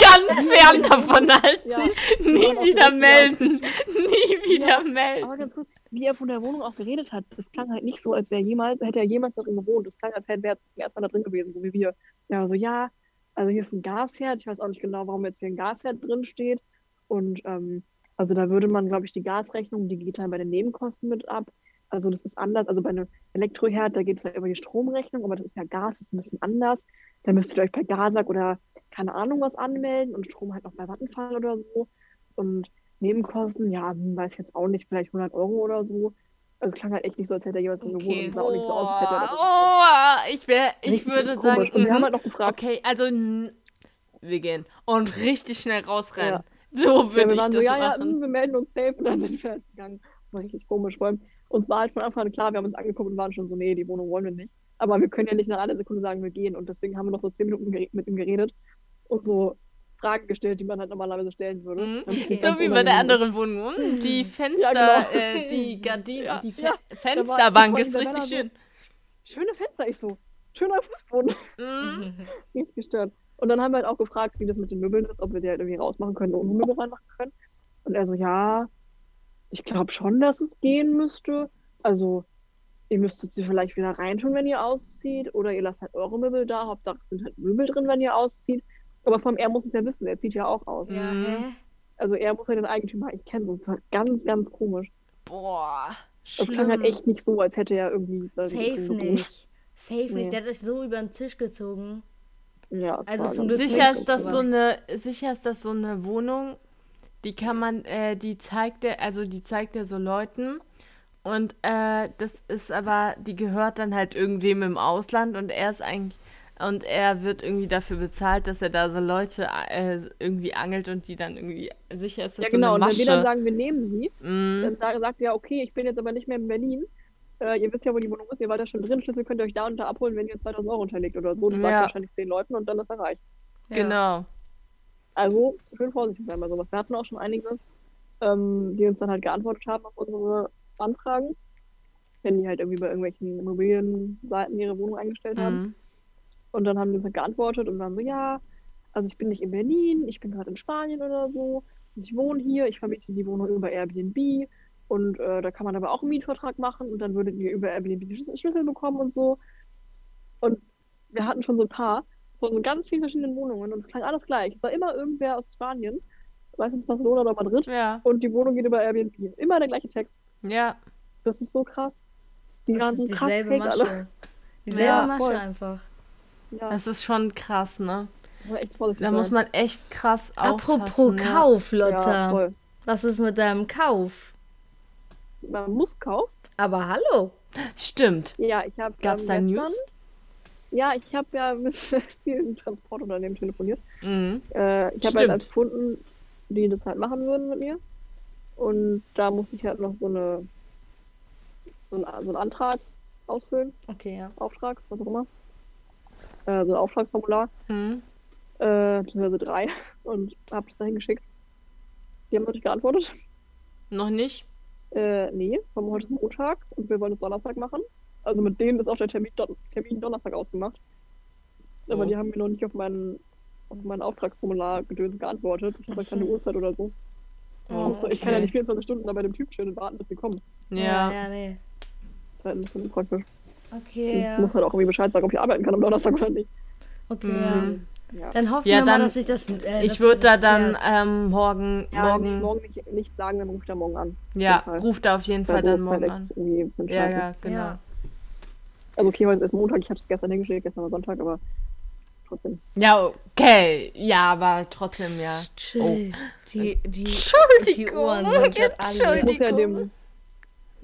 Ganz fern davon halten. Ja. Nie wieder melden. Nie wieder Ja, melden. Aber ganz kurz, wie er von der Wohnung auch geredet hat, das klang halt nicht so, als wäre jemals, hätte er jemals darin gewohnt. Das klang, als hätte er zum ersten Mal da drin gewesen, so wie wir. Ja, so, ja, also hier ist ein Gasherd. Ich weiß auch nicht genau, warum jetzt hier ein Gasherd drin steht. Und ähm, also da würde man, glaube ich, die Gasrechnung, die geht dann bei den Nebenkosten mit ab. Also das ist anders. Also bei einem Elektroherd, da geht es halt über die Stromrechnung, aber das ist ja Gas, das ist ein bisschen anders. Da müsstet ihr euch bei Gasak oder keine Ahnung was anmelden und Strom halt noch bei Vattenfall oder so. Und Nebenkosten, ja, hm, weiß ich jetzt auch nicht, vielleicht 100 Euro oder so. Also es klang halt echt nicht so, als hätte jemand drin gewohnt und Okay. sah auch nicht so aus, als hätte er das Oh, ich, wär, ich würde sagen, Und wir haben mhm. halt noch gefragt, okay, also wir gehen und richtig schnell rausrennen. Ja. So ja, würde wir ich waren das so, ja, ja, machen. hm, wir melden uns safe und dann sind wir halt gegangen. War richtig komisch. Vor allem, uns war halt von Anfang an klar, wir haben uns angeguckt und waren schon so, nee, die Wohnung wollen wir nicht. Aber wir können ja nicht nach einer Sekunde sagen, wir gehen. Und deswegen haben wir noch so zehn Minuten mit ihm geredet und so Fragen gestellt, die man halt normalerweise stellen würde. Mhm. So ganz wie bei der anderen Wohnung. Hm, Die Fenster, genau. äh, die Gardinen, Ja, die Fe ja. Fensterbank ist richtig so- schön. ist. Schöne Fenster, ich so. Schöner Fußboden. Mhm. Nicht gestört. Und dann haben wir halt auch gefragt, wie das mit den Möbeln ist, ob wir die halt irgendwie rausmachen können und unsere Möbel reinmachen können. Und er so, ja, ich glaube schon, dass es gehen müsste. Also, ihr müsstet sie vielleicht wieder reintun, wenn ihr auszieht. Oder ihr lasst halt eure Möbel da. Hauptsache, es sind halt Möbel drin, wenn ihr auszieht. Aber vor allem, er muss es ja wissen, er zieht ja auch aus. Ja, Mhm. Also, er muss ja den Eigentümer eigentlich kennen. Das war ganz, ganz komisch. Boah, Das klang halt schlimm. echt nicht so, als hätte er irgendwie. Safe nicht. Safe Nee. nicht. Der hat euch so über den Tisch gezogen. Ja, Also zum Glück Sicher ist das so eine, sicher ist das so eine Wohnung, die kann man, äh, die zeigt er, also die zeigt er so Leuten und äh, das ist aber, die gehört dann halt irgendwem im Ausland und er ist eigentlich, und er wird irgendwie dafür bezahlt, dass er da so Leute äh, irgendwie angelt und die dann irgendwie, sicher ist das Ja, so genau. eine Und wenn wir dann Masche. sagen, wir nehmen sie, Mm, dann sa- sagt er, okay, ich bin jetzt aber nicht mehr in Berlin. Äh, ihr wisst ja, wo die Wohnung ist, ihr wart ja schon drin, Schlüssel könnt ihr euch da und da abholen, wenn ihr 2000 Euro unterlegt oder so. Das sagt Ja. wahrscheinlich zehn Leuten und dann ist erreicht. Ja. Genau. Also schön vorsichtig sein bei sowas. Wir hatten auch schon einige, ähm, die uns dann halt geantwortet haben auf unsere Anfragen, wenn die halt irgendwie bei irgendwelchen Immobilienseiten ihre Wohnung eingestellt haben. Mm. Und dann haben die uns halt geantwortet und waren so, ja, also ich bin nicht in Berlin, ich bin gerade in Spanien oder so. Ich wohne hier, ich vermiete die Wohnung über Airbnb und äh, da kann man aber auch einen Mietvertrag machen und dann würdet ihr über Airbnb die Schlüssel- bekommen und so. Und wir hatten schon so ein paar von so ganz vielen verschiedenen Wohnungen und es klang alles gleich. Es war immer irgendwer aus Spanien, meistens Barcelona oder Madrid Ja, und die Wohnung geht über Airbnb. Immer der gleiche Text. ja. Das ist so krass. Die Das ganzen ist krass dieselbe alle. Masche. Dieselbe Ja, Masche voll. einfach. Ja, Das ist schon krass, ne? Da muss man echt krass Apropos aufpassen. ja. Kauf, Ja, Lotta. voll. Was ist mit deinem Kauf? Man muss kaufen. Aber hallo. Stimmt. Ja, ich habe Gab's da ähm, News? gestern, Ja, ich habe ja mit vielen Transportunternehmen telefoniert. Mhm. Äh, ich habe halt als gefunden, die das halt machen würden mit mir. Und da muss ich halt noch so eine so einen, so einen Antrag ausfüllen, Okay, ja. Auftrag, was auch immer. Äh, so ein Auftragsformular, Mhm. äh, beziehungsweise drei. Und habe das dahin geschickt. Die haben natürlich geantwortet. Noch nicht? Äh, nee, haben heute ist Montag und wir wollen es Donnerstag machen. Also mit denen ist auch der Termin, Don Termin Donnerstag ausgemacht. Aber Oh. die haben mir noch nicht auf meinen, auf mein Auftragsformular gedöns geantwortet. Ich habe Ach so. keine Uhrzeit oder so. Oh, So, Ich kann ja okay. nicht 24 Stunden da bei dem Typ stehen und warten, bis die kommen. Ja. ja, nee. Das ist halt ein bisschen unpraktisch. Okay, Ich ja. muss halt auch irgendwie Bescheid sagen, ob ich arbeiten kann am Donnerstag oder nicht. Okay, Mhm. Ja. Dann hoffen Ja, wir mal, dann- dass sich das. Äh, Ich würde da dann ähm, morgen, Ja, morgen, Nicht, morgen nicht, nicht sagen, dann ruft er morgen an. ja, Fall. ruf da auf jeden Fall dann halt morgen echt an. Ja, ja, genau. Ja. Also okay, heute ist Montag, ich habe es gestern hingeschickt, gestern war Sonntag, aber trotzdem. Ja, okay. Ja, aber trotzdem, ja. Psst, chill. Die, die, die Entschuldigung. Ohren sind grad alle. Ich muss ja Entschuldigung. dem,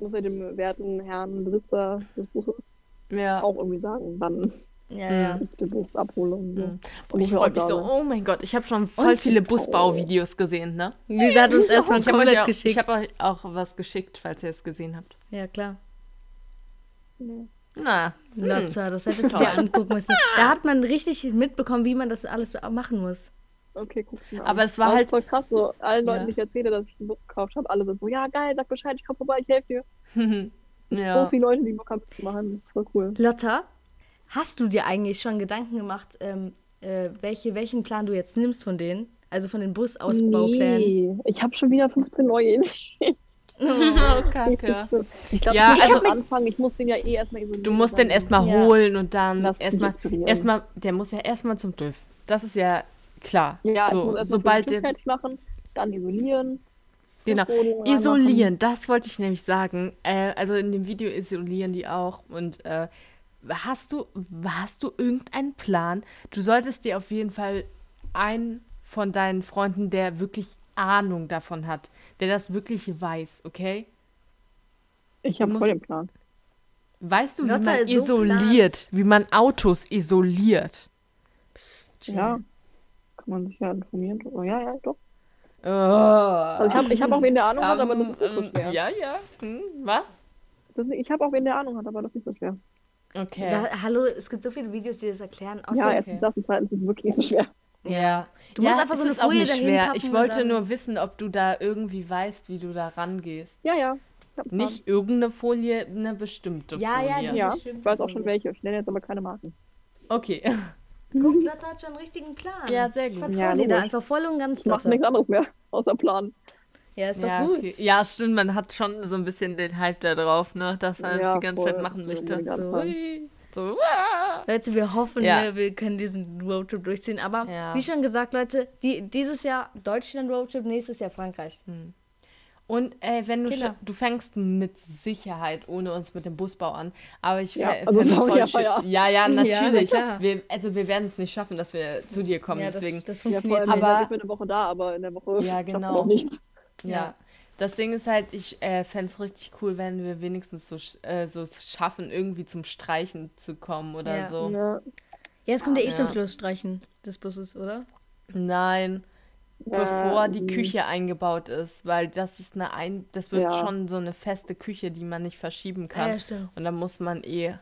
muss ja dem werten Herrn Besitzer des Busses Ja. auch irgendwie sagen, wann Ja, ja. ich den Bus abhole und so. Mhm. Und Und ich freue mich so, oh mein Gott, ich habe schon voll Und- viele Busbauvideos gesehen, ne? Lisa hat uns erstmal Ich habe komplett auch- geschickt. ich hab euch auch was geschickt, falls ihr es gesehen habt. ja, klar. Nee. Na, hm. Lotza, das hättest du dir angucken müssen. Da hat man richtig mitbekommen, wie man das alles machen muss. Okay, guck's mir an. Aber es war Aber halt. voll krass, so allen Leuten, Ja. die ich erzähle, dass ich ein Buch gekauft habe, alle sind so, ja geil, sag Bescheid, ich komm vorbei, ich helfe dir. So ja. viele Leute, die Bock haben zu machen, das ist voll cool. Lotta, hast du dir eigentlich schon Gedanken gemacht, ähm, äh, welche, welchen Plan du jetzt nimmst von denen? Also von den Busausbauplänen? Nee, ich habe schon wieder 15 neue Ideen. Oh, Kacke. Ich glaube, Ja, ich muss also- noch anfangen, ich muss den ja eh erstmal isolieren. Du musst den erstmal Ja. holen und dann erstmal. Erstmal, der muss ja erstmal zum TÜV. Das ist ja klar. Ja, ich so, sobald den der. fertig machen, dann isolieren. Genau. Isolieren, das wollte ich nämlich sagen. Äh, also in dem Video isolieren die auch. Und äh, hast du, hast du irgendeinen Plan? Du solltest dir auf jeden Fall einen von deinen Freunden, der wirklich Ahnung davon hat, der das wirklich weiß, okay? Ich habe voll den Plan. Weißt du, wie Lotta man ist so isoliert, wie man Autos isoliert? Ja. Kann man sich ja informieren. Oh, ja, ja, doch. Oh. Also ich habe ich hab auch wen, der Ahnung hat, aber das ist nicht so Ähm, schwer. Ja, ja. Hm, was? Das ich habe auch wen, der Ahnung hat, aber das ist nicht so schwer. Okay. Da, hallo, es gibt so viele Videos, die das erklären. ja, Außer, erstens das und zweitens ist es wirklich nicht so schwer. Ja. Du musst ja, einfach so eine ist auch Folie nicht dahin schwer. Ich wollte nur wissen, ob du da irgendwie weißt, wie du da rangehst. Ja, ja. Ich Plan. Nicht irgendeine Folie, eine bestimmte Ja, ja, Folie. die- Ja, bestimmte ich weiß auch schon welche. Ich nenne jetzt aber keine Marken. Okay. Guck, Lotta hat schon einen richtigen Plan. Ja, sehr Ich gut. vertraue Ja, dir da einfach voll und ganz, Ich mache Lotta. nichts anderes mehr, außer Planen. Ja, ist doch Ja, gut. okay. ja, stimmt, man hat schon so ein bisschen den Hype da drauf, ne? Dass man Ja, das die ganze voll. Zeit machen möchte. Unbedingt So, so ah. Leute, wir hoffen, Ja. ne, wir können diesen Roadtrip durchziehen. Aber Ja. wie schon gesagt, Leute, die, dieses Jahr Deutschland Roadtrip, nächstes Jahr Frankreich. Und ey, wenn du, sch- du fängst mit Sicherheit ohne uns mit dem Busbau an, aber ich Ja, also sorry, voll ja. ja, ja, natürlich. klar. wir, also wir werden es nicht schaffen, dass wir zu dir kommen, Ja, das, deswegen. das Ja, vor funktioniert allem, nicht. aber- ich bin eine Woche da, aber in der Woche Ja, genau. nicht. Ja. Das Ding ist halt, ich äh, fände es richtig cool, wenn wir wenigstens so, sch- äh, so schaffen, irgendwie zum Streichen zu kommen oder Ja. so. Ja, Ja, es kommt ja eh Ja. zum Schluss streichen des Busses, oder? Nein, Äh, bevor die mm, Küche eingebaut ist, weil das ist eine ein, das wird Ja. schon so eine feste Küche, die man nicht verschieben Ah, kann. ja, stimmt. Und dann muss man eh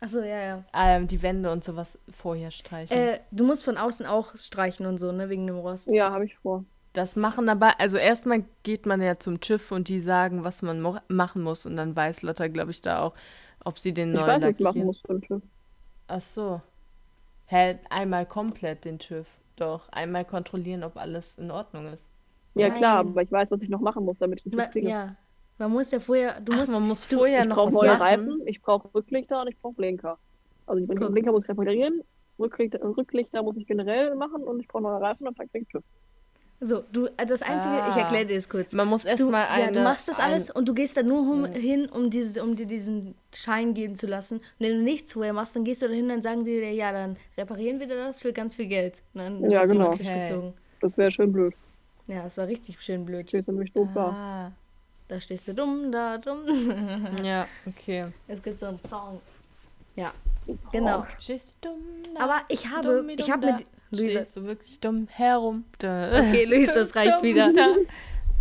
Achso, ja, ja. ähm, die Wände und sowas vorher streichen. Äh, du musst von außen auch streichen und so, ne, wegen dem Rost. Ja, habe ich vor. Das machen aber, also erstmal geht man ja zum TÜV und die sagen, was man mo machen muss und dann weiß Lotta, glaube ich, da auch, ob sie den Ich neu weiß, was ich machen lackieren. muss den TÜV. Ach so. Hä, einmal komplett den TÜV. Doch, einmal kontrollieren, ob alles in Ordnung ist. Ja, klar, Nein. aber ich weiß, was ich noch machen muss, damit ich den Ma, TÜV kriege. ja. Man muss ja vorher, du Ach, musst, man muss du- vorher ich noch brauche was neue machen. Reifen, ich brauche Rücklichter und ich brauche Blinker. Also Guck. Blinker muss ich reparieren, Rücklichter, Rücklichter muss ich generell machen und ich brauche neue Reifen und dann krieg ich TÜV. So, du, äh, das Einzige, ich Ah. erkläre dir das kurz. Man muss erstmal eine. ja, du machst das alles ein- und du gehst da nur hum, hin, um, diese, um dir diesen Schein geben zu lassen. Und wenn du nichts vorher machst, dann gehst du da hin, dann sagen die dir, ja, dann reparieren wir dir das für ganz viel Geld. Und dann Ja, genau. Okay. gezogen. Das wäre schön blöd. Ja, das war richtig schön blöd. Stehst du nämlich doof da. Ah, Da stehst du dumm, da dumm. ja, okay. es gibt so einen Song. Ja, genau. Stehst du dumm da? Aber ich habe, Dummi ich dumm habe mit Luisa. Stehst du wirklich dumm herum? Da. Okay, Luis, das reicht Dumm wieder. da.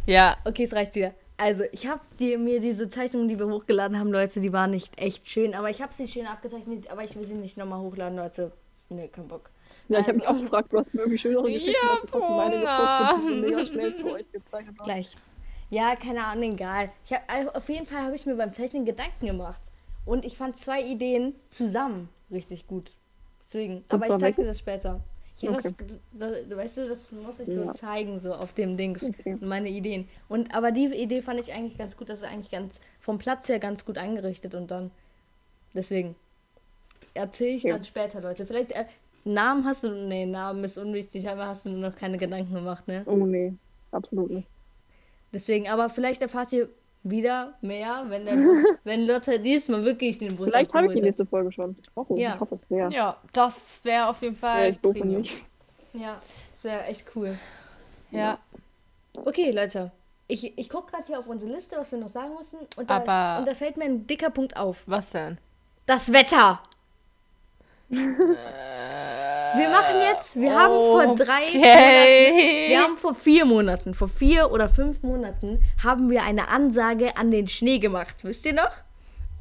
Ja, Okay, es reicht wieder. Also, ich habe dir, mir diese Zeichnungen, die wir hochgeladen haben, Leute, die waren nicht echt schön, aber ich habe sie schön abgezeichnet, aber ich will sie nicht nochmal hochladen, Leute. Nee, kein Bock. Ja, ich habe mich Also- auch gefragt, du hast mir irgendwie schönere Geschichten, Ja, hast du meine gepostet, mega schnell für euch gezeichnet. Gleich. Ja, keine Ahnung, egal. Ich hab, also auf jeden Fall habe ich mir beim Zeichnen Gedanken gemacht. Und ich fand zwei Ideen zusammen richtig gut. Deswegen. Aber ich zeig dir das später. Ich Okay. das, das, weißt du, das muss ich so Ja. zeigen, so auf dem Dings. Okay. Meine Ideen. Und aber die Idee fand ich eigentlich ganz gut. Das ist eigentlich ganz vom Platz her ganz gut eingerichtet und dann. Deswegen. Erzähle ich Ja. dann später, Leute. Vielleicht. Äh, Namen hast du. Nee, Namen ist unwichtig, aber hast du nur noch keine Gedanken gemacht, ne? Oh nee, absolut nicht. Deswegen, aber vielleicht erfahrt ihr wieder mehr, wenn der Bus, wenn Lotte diesmal wirklich den Bus Vielleicht habe ich die nächste Folge schon. Ich hoffe, Ja. ich hoffe es sehr. ja, das wäre auf jeden Ja, Fall ich nicht. hat. Ja, das wäre echt cool. Ja, Okay, Leute. Ich, ich gucke gerade hier auf unsere Liste, was wir noch sagen müssen. Und da, Aber- und da fällt mir ein dicker Punkt auf. was denn? Das Wetter! Wir machen jetzt, wir haben vor drei Monaten, Okay. wir haben vor vier Monaten, vor vier oder fünf Monaten, haben wir eine Ansage an den Schnee gemacht. Wisst ihr noch?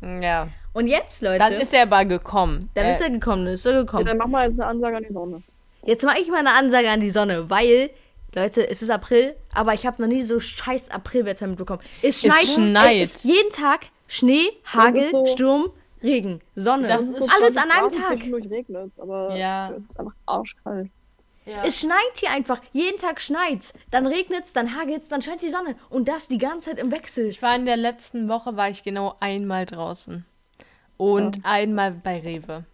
Ja. Und jetzt, Leute, Dann ist er aber gekommen. dann Äh, ist er gekommen, dann ist er Ja, gekommen. dann mach mal jetzt eine Ansage an die Sonne. Jetzt mache ich mal eine Ansage an die Sonne, weil, Leute, es ist April, aber ich habe noch nie so scheiß Aprilwetter mitbekommen. Es schneit. schneit. Es ist jeden Tag Schnee, Hagel, so- Sturm, Regen, Sonne. Das ist alles an einem 20 Grad und Tag. Regnet aber Ja. es ist einfach arschkalt. Ja. Es schneit hier einfach. Jeden Tag schneit's. Dann regnet's, dann hagelt's, dann scheint die Sonne. Und das die ganze Zeit im Wechsel. Ich war in der letzten Woche, war ich genau einmal draußen. Und einmal bei Rewe.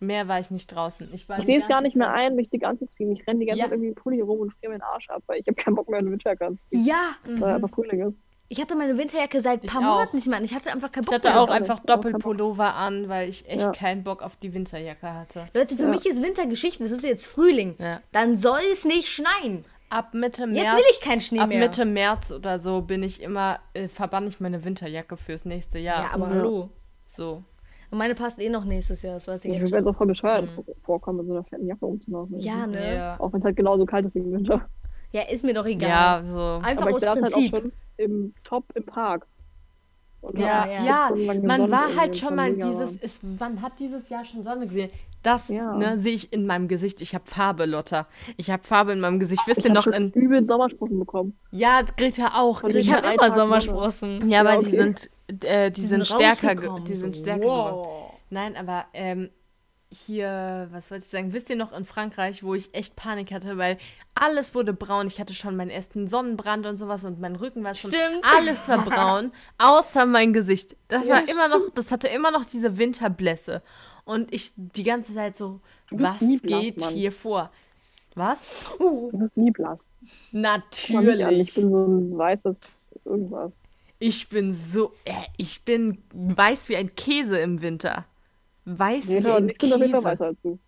Mehr war ich nicht draußen. Ich, war Ich die sehe es gar ganze nicht mehr Zeit- ein, mich dick anzuziehen. Ich renne die ganze Ja. Zeit irgendwie im Pulli rum und friere meinen Arsch ab, weil ich habe keinen Bock mehr in den anzuziehen, Ja, weil einfach Frühling ist. Ich hatte meine Winterjacke seit ein paar Ich auch. Monaten nicht mehr an. Ich hatte einfach keinen Ich Bock hatte mehr. auch auch einfach nicht. Doppelpullover an, weil ich echt Ja. keinen Bock auf die Winterjacke hatte. Leute, für Ja. mich ist Wintergeschichte. Das ist jetzt Frühling. Ja. Dann soll es nicht schneien. Ab Mitte März. Jetzt will ich keinen Schnee ab mehr. Mitte März oder so bin ich immer, äh, verbann ich meine Winterjacke fürs nächste Jahr. Ja, aber hallo. So. Und meine passt eh noch nächstes Jahr. Das weiß ich Ich mir schon. jetzt auch voll bescheuert Mhm. vorkommen, mit so einer fetten Jacke rumzulaufen. Ja, ne? Ja. Auch wenn es halt genauso kalt ist wie im Winter. Ja, ist mir doch egal. Ja, so. Einfach Aber ich aus halt auch Prinzip. schon im Top im Park. Und Ja, ja. man war halt schon mal dieses, ist, man hat dieses Jahr schon Sonne gesehen. Das Ja. ne, sehe ich in meinem Gesicht. Ich habe Farbe, Lotta. Ich habe Farbe in meinem Gesicht. Wisst ihr noch in. übel Sommersprossen bekommen. Ja, Greta auch. Und Ich Greta, habe immer Tag Sommersprossen. ja, aber Ja, die okay. sind, äh, die, sind, stärker, ge- rausgekommen, die sind stärker geworden. wow. Nein, aber ähm, hier, was wollte ich sagen? Wisst ihr noch in Frankreich, wo ich echt Panik hatte, weil alles wurde braun. Ich hatte schon meinen ersten Sonnenbrand und sowas und mein Rücken war schon Stimmt. alles war braun, außer mein Gesicht. Das Ja, war immer noch, das hatte immer noch diese Winterblässe und ich die ganze Zeit so, was blass, geht Mann. hier vor? Was? Du bist nie blass. An, Ich Natürlich. bin so ein weißes irgendwas. Ich bin so, äh, ich bin weiß wie ein Käse im Winter. Weiß wie Ja, ein ich Käse. als du.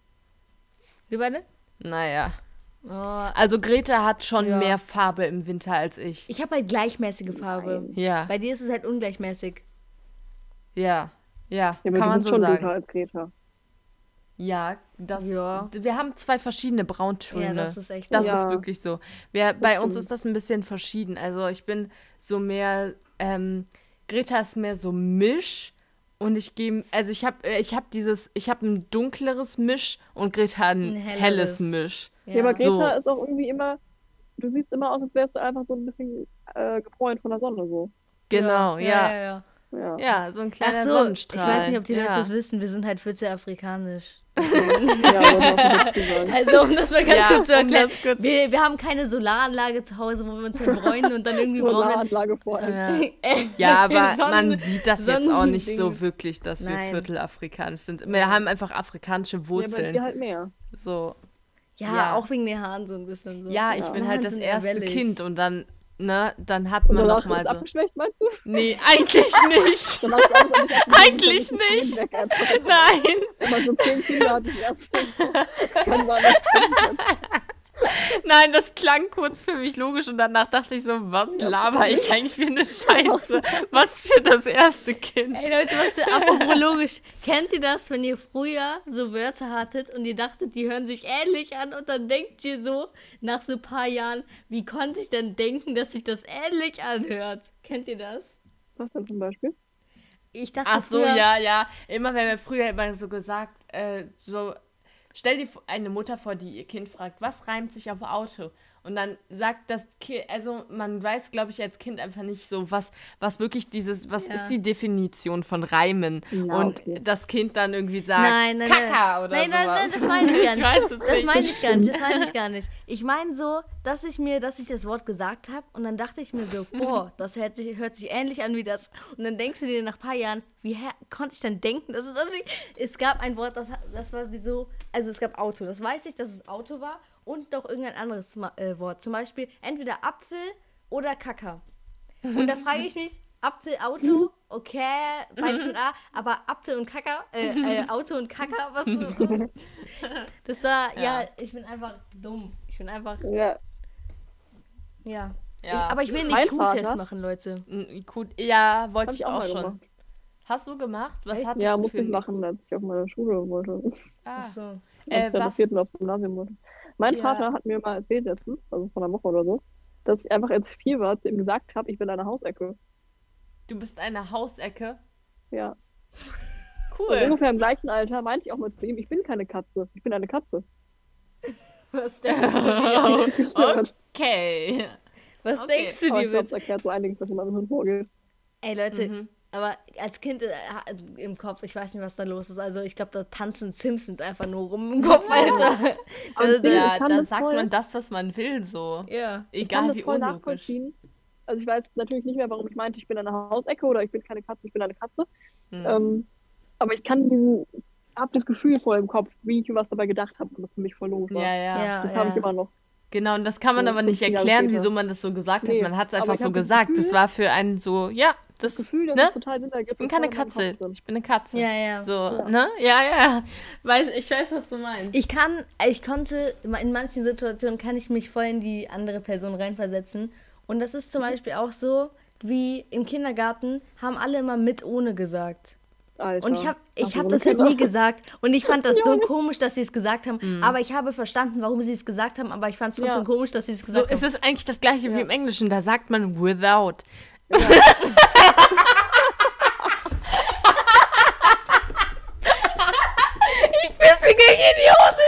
Wie beide? Naja. Oh, Also Greta hat schon Ja. mehr Farbe im Winter als ich. ich habe halt gleichmäßige Farbe. Ja, Bei dir ist es halt ungleichmäßig. ja, ja, Ja, kann man so schon sagen. als Greta. Ja, das, Ja. wir haben zwei verschiedene Brauntöne. Ja, das ist echt Das so. ist Ja. wirklich so. Wir, bei uns stimmt. ist das ein bisschen verschieden. Also ich bin so mehr, ähm, Greta ist mehr so Misch und ich gehe, also ich habe ich hab dieses, ich habe ein dunkleres Misch und Greta ein, Ein helleres. helles Misch. Ja, aber Greta So. ist auch irgendwie immer, du siehst immer aus, als wärst du einfach so ein bisschen äh, gebräunt von der Sonne so. Genau, ja. ja, ja. Ja. Ja, so ein Ach kleiner so, ich Sonnenstrahl. weiß nicht, ob die Leute ja. das wissen. Wir sind halt 14 afrikanisch. Ja aber. Also, um das mal ganz Ja, kurz zu um erklären. das kurz- Wir, wir haben keine Solaranlage zu Hause, wo wir uns dann bräunen und dann irgendwie brauchen Solaranlage vor allem. Ja. Ja, aber Sonnen- man sieht das jetzt auch nicht so Sonnendings. wirklich, dass wir Nein. viertelafrikanisch sind. Wir haben einfach afrikanische Ja, Wurzeln. dir halt mehr. so. Ja, Ja. auch wegen den Haaren so ein bisschen so. Ja, ich Ja. bin halt das erste. Kind und dann, ne, dann hat man noch mal so. abgeschwächt, meinst du? Nee, eigentlich nicht. Eigentlich nicht. Nein. Man so zehn Kinder hat, das erste kann man nicht. Nein, das klang kurz für mich logisch und danach dachte ich so, was laber ich eigentlich für eine Scheiße? Was für das erste Kind? Ey Leute, was für apropos logisch. Kennt ihr das, wenn ihr früher so Wörter hattet und ihr dachtet, die hören sich ähnlich an und dann denkt ihr so, nach so ein paar Jahren, wie konnte ich denn denken, dass sich das ähnlich anhört? Kennt ihr das? Was denn zum Beispiel? Ich dachte Ach so, früher, ja, ja. Immer wenn wir früher immer so gesagt, äh, so, stell dir eine Mutter vor, die ihr Kind fragt, was reimt sich auf Auto? Und dann sagt das Kind, also man weiß, glaube ich, als Kind einfach nicht so, was, was wirklich dieses, was Ja. ist die Definition von Reimen? Ja, und okay. das Kind dann irgendwie sagt, Nein, nein, nein. Kaka oder nein, nein, sowas. nein, das meine ich gar nicht. weiß es das meine ich gar nicht. Das meine ich gar nicht. Ich meine so, dass ich mir, dass ich das Wort gesagt habe und dann dachte ich mir so, boah, das hört sich, hört sich ähnlich an wie das. Und dann denkst du dir nach ein paar Jahren, wie konnte ich denn denken, dass es das ich, Es gab ein Wort, das, das war wieso, also es gab Auto. Das weiß ich, dass es Auto war und noch irgendein anderes Ma- äh, Wort. Zum Beispiel entweder Apfel oder Kacker. Und da frage ich mich, Apfel, Auto, okay, beides mit A, aber Apfel und Kacker, äh, äh, Auto und Kacker, was so. Das war, ja. Ja. ich bin einfach dumm. Ich bin einfach, Ja, ja. Ja. Ich, aber ich will einen IQ-Test Vater- machen, Leute. IQ, ja, wollte ich ich auch schon. gemacht. Hast du gemacht? Was Echt? hattest ja du musste ich machen, als ich auf meine Schule wollte. Ah. Ach so. Äh, was? aufs Gymnasium wollte. Mein Ja. Vater hat mir mal erzählt letztens, also vor einer Woche oder so, dass ich einfach als vier war, zu ihm gesagt habe, ich bin eine Hausecke. Du bist eine Hausecke. Ja. Und Cool. ungefähr im gleichen Alter meinte ich auch mal zu ihm, ich bin keine Katze, ich bin eine Katze. Was denkst du dir? Okay. Was Okay. denkst du Aber dir ich glaube, erklärt so einiges, was in meinem Hirn vorgeht. Ey, Leute, Mhm. Aber als Kind äh, im Kopf, ich weiß nicht, was da los ist. Also, ich glaube, da tanzen Simpsons einfach nur rum im Kopf, Alter. Also, Ja, kann da das sagt voll- man das, was man will, so. ja. Ich kann Egal das wie voll unlogisch. nachvollziehen. Also ich weiß natürlich nicht mehr, warum ich meinte, ich bin eine Hausecke oder ich bin keine Katze, ich bin eine Katze. Hm. Ähm, aber ich kann diesen, hab das Gefühl voll im Kopf, wie ich über was dabei gedacht habe und das für mich voll logisch war. Ja, ja, Ja. Das habe ich immer noch. Genau, und das kann man So, aber nicht 15 Jahre erklären, wieso man das so gesagt hat. Nee, Man hat es einfach so gesagt. Das war für einen so, ja, Das das, Gefühl, dass ne? es total Sinn ergibt. Ich bin ist keine Katze. Ich bin eine Katze. Ja, ja. So, Ja. ne? Ja, ja. Weiß, ich weiß, was du meinst. Ich kann, ich konnte, in manchen Situationen kann ich mich voll in die andere Person reinversetzen. Und das ist zum Beispiel auch so, wie im Kindergarten haben alle immer mit ohne gesagt. Alter. Und ich habe ich hab so das halt nie gesagt. Und ich fand das so komisch, dass sie es gesagt haben. Aber ich habe verstanden, warum sie es gesagt haben. Aber ich fand es trotzdem Ja. komisch, dass sie es So gesagt ist haben. es eigentlich das gleiche wie Ja. im Englischen. Da sagt man without. Ich weiß, wie gegen in die Hose.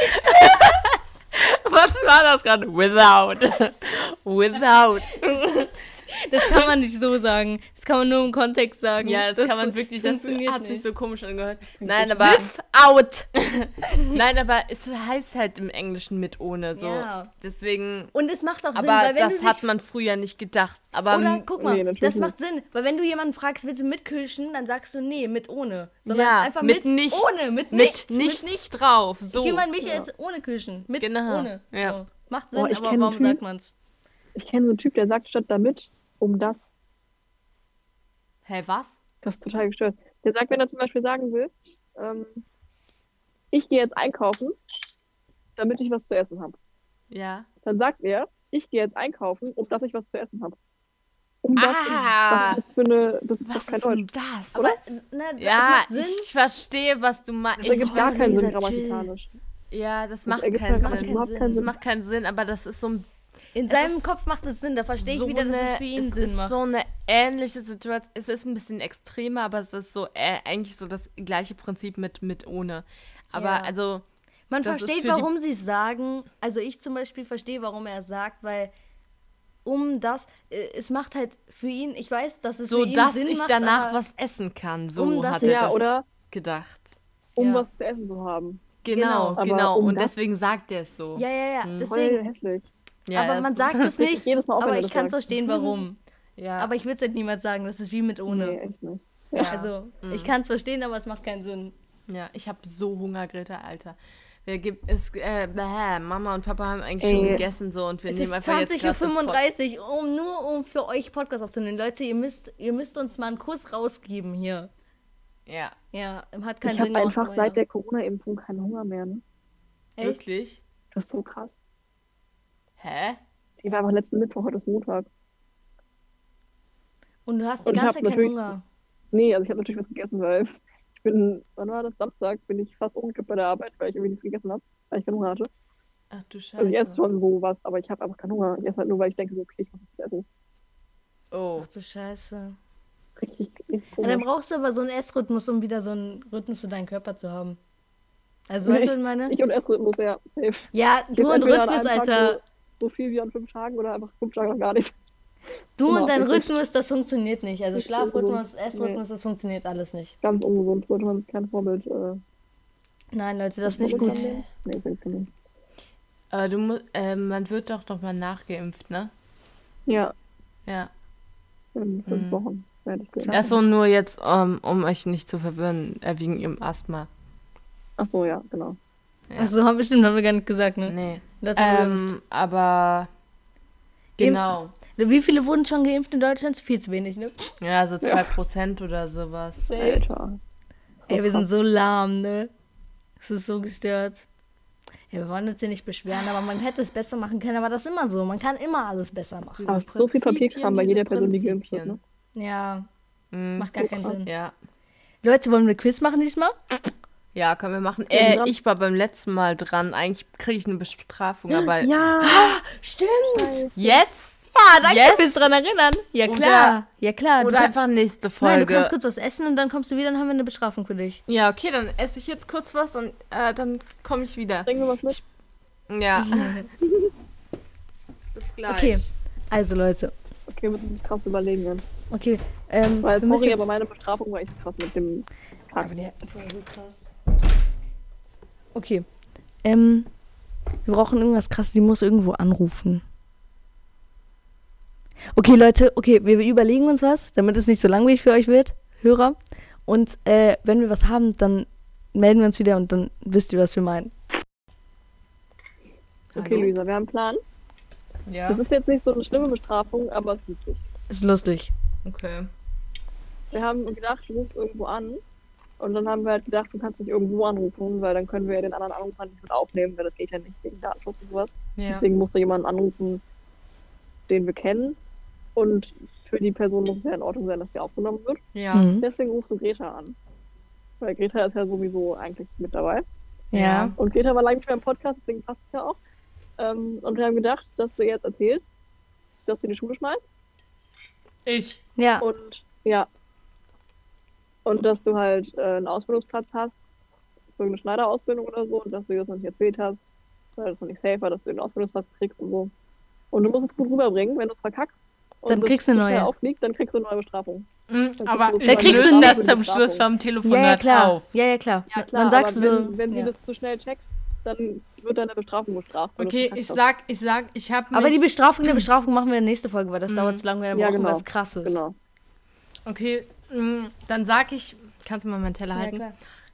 Was war das gerade? Without. without. Das kann man nicht so sagen. Das kann man nur im Kontext sagen. Ja, das, kann man wirklich, das funktioniert hat sich so komisch angehört. Nein, aber, Out. nein, aber es heißt halt im Englischen mit ohne, so. Ja. Deswegen, Und es macht auch Sinn, aber weil wenn das du hat man früher nicht gedacht. Aber Oder guck mal, Nee, das macht Sinn, weil wenn du jemanden fragst, willst du mitkirschen, dann sagst du nee, mit ohne, sondern ja, einfach mit, mit, nichts, ohne, mit, mit nichts, nichts, mit nichts drauf. So. Ich will meinen Michael jetzt ohne kirschen, mit Genau, ohne. ja. So. Macht Sinn, Oh, aber warum Typ- sagt man's? Ich kenne so einen Typ, der sagt statt damit, um das. Hey, was? Das ist total gestört. Der sagt, wenn er zum Beispiel sagen will, ähm, ich gehe jetzt einkaufen, damit ich was zu essen habe. Ja. Dann sagt er, ich gehe jetzt einkaufen, um dass ich was zu essen habe. Um das, Ah. was ist das für eine, das ist Was doch kein ist Deutsch. das? Aber ne, das ja, ich verstehe, was du meinst. Das ergibt gar keinen Sinn grammatikalisch. Ja, das Das macht keinen Sinn. keinen Das Sinn. macht keinen Sinn, aber das ist so ein In es seinem Kopf macht es Sinn, da verstehe ich so wieder, dass es eine- für ihn es Sinn ist macht. so eine ähnliche Situation. Es ist ein bisschen extremer, aber es ist so äh, eigentlich so das gleiche Prinzip mit, mit ohne. Aber Ja. also, Man das versteht, warum sie es sagen. Also ich zum Beispiel verstehe, warum er es sagt, weil um das, äh, es macht halt für ihn, ich weiß, dass es so für ihn dass Sinn ich macht, danach was essen kann. So um das- hat er Ja, das oder gedacht. um Ja. was zu essen zu haben. Genau, Aber genau. um Und das- deswegen sagt er es so. Ja, ja, ja. Voll Deswegen, hässlich. Ja, aber man sagt es nicht. jedes Mal wenn aber er ich kann es verstehen, warum. Ja, Aber ich würde es halt niemals sagen, das ist wie mit ohne. Nee, echt nicht. ja. Also, Mhm. ich kann es verstehen, aber es macht keinen Sinn. Ja, ich habe so Hunger, Greta, Alter. Wer gibt es? Äh, bäh, Mama und Papa haben eigentlich schon Ey. gegessen so und wir Es nehmen einfach jetzt grad 20.35 Uhr, um, nur um für euch Podcast aufzunehmen. Leute, ihr müsst, ihr müsst uns mal einen Kuss rausgeben hier. Ja, Ja, hat keinen Ich habe Sinn einfach gemacht, seit der Corona-Impfung keinen Hunger mehr. Ne? Echt? wirklich? Das ist so krass. Hä? Die war einfach letzten Mittwoch, heute ist Montag. Und du hast die Und ich ganze Zeit keinen Hunger. Nee, also ich habe natürlich was gegessen, weil ich bin, wann war das? Samstag bin ich fast umgekippt bei der Arbeit, weil ich irgendwie nichts gegessen habe, weil ich keinen Hunger hatte. Ach du Scheiße. Also ich esse schon sowas, aber ich habe einfach keinen Hunger. Ich esse halt nur, weil ich denke, so, okay, ich muss was essen. Oh. Ach du Scheiße. Richtig, Ja, dann brauchst du aber so einen Essrhythmus, um wieder so einen Rhythmus für deinen Körper zu haben. Also, weißt du, ich meine? Ich und Essrhythmus, ja. Safe. Ja, Ich du und Rhythmus, Alter. So, viel wie an fünf Tagen oder einfach fünf Tage noch gar nicht. Du Genau, und dein. Rhythmus, das funktioniert nicht. Also Schlafrhythmus. Essrhythmus, das funktioniert alles nicht. Ganz ungesund, sollte man kein Vorbild. Äh, Nein, Leute, das ist nicht gut. Nee, das ist nicht. Äh, du äh, man wird doch noch mal nachgeimpft, ne? Ja, Ja. in fünf Mhm. Wochen werde ich geimpft. Achso, nur jetzt, ähm, um euch nicht zu verwirren, äh, wegen ihrem Asthma. Ach so, ja, genau. Ja. Achso, haben bestimmt haben wir gar nicht gesagt, ne? Nee. Das haben wir Ähm, aber genau. geimpft. Wie viele wurden schon geimpft in Deutschland? Viel zu wenig, ne? Ja, so 2% oder sowas. Alter. So Ey, wir sind so lahm, ne? Es ist so gestört. Ja, wir wollen uns hier nicht beschweren, aber man hätte es besser machen können, aber das ist immer so. Man kann immer alles besser machen. Aber so viel Papierkram bei jeder Person, die geimpft wird, ne? Ja, Mhm. macht gar So keinen krass. Sinn. Ja. Leute, wollen wir Quiz machen diesmal? Ja, können wir machen. Äh, dran. ich war beim letzten Mal dran. Eigentlich kriege ich eine Bestrafung, aber Ja, Stimmt. jetzt? Ja, danke Jetzt? fürs dran erinnern. Ja, Oder- klar. ja, klar. Du Oder einfach nächste Nein, Folge? du kannst kurz was essen und dann kommst du wieder und haben wir eine Bestrafung für dich. ja, okay, dann esse ich jetzt kurz was und äh, dann komme ich wieder. bringen wir was mit. Ja. Bis gleich. Okay. Also Leute, Okay, wir müssen uns krass überlegen jetzt. okay. Ähm, Weil, sorry, jetzt- aber meine Bestrafung war echt krass mit dem Kack. Aber der war so krass. Okay. Ähm, wir brauchen irgendwas krasses. Die muss irgendwo anrufen. Okay, Leute, okay, wir überlegen uns was, damit es nicht so langweilig für euch wird, Hörer. Und äh, wenn wir was haben, dann melden wir uns wieder und dann wisst ihr, was wir meinen. Okay, Hallo? Luisa, wir haben einen Plan. Ja. Das ist jetzt nicht so eine schlimme Bestrafung, aber es ist wichtig. Ist lustig. Okay. Wir haben gedacht, du rufst irgendwo an. Und dann haben wir halt gedacht, du kannst nicht irgendwo anrufen, weil dann können wir ja den anderen Anruf nicht mit aufnehmen, weil das geht ja nicht wegen Datenschutz und sowas. Ja. Deswegen musst du jemanden anrufen, den wir kennen. Und für die Person muss es ja in Ordnung sein, dass sie aufgenommen wird. Ja. Mhm. Deswegen rufst du Greta an. Weil Greta ist ja sowieso eigentlich mit dabei. Ja. Und Greta war lange nicht mehr im Podcast, deswegen passt es ja auch. Ähm, und wir haben gedacht, dass du jetzt erzählst, dass du in die Schule schmeißt. Ich. Ja. Und ja. Und dass du halt äh, einen Ausbildungsplatz hast, für eine Schneiderausbildung oder so, und dass du dir das noch nicht erzählt hast, weil das noch nicht safe war, dass du den Ausbildungsplatz kriegst und so. Und du musst es gut rüberbringen, wenn du es verkackst. Und Dann kriegst du neue. auffliegt, dann kriegst du eine neue Bestrafung. Mhm, Dann aber kriegst ich du Da kriegst du das zum Schluss vom Ja, Telefonat ja, klar. auf. Ja, ja, klar. Ja, klar, dann sagst du wenn, so. wenn sie ja. das zu schnell checkt, dann wird deine Bestrafung bestraft. Okay, ich sag, ich sag, ich habe mich... Aber die Bestrafung der Bestrafung machen wir in der nächsten Folge, weil das Mhm. dauert zu lange, dann Ja, brauchen wir genau. was krasses. Genau. Okay, dann sag ich... Kannst du mal meinen Teller Ja, halten? klar.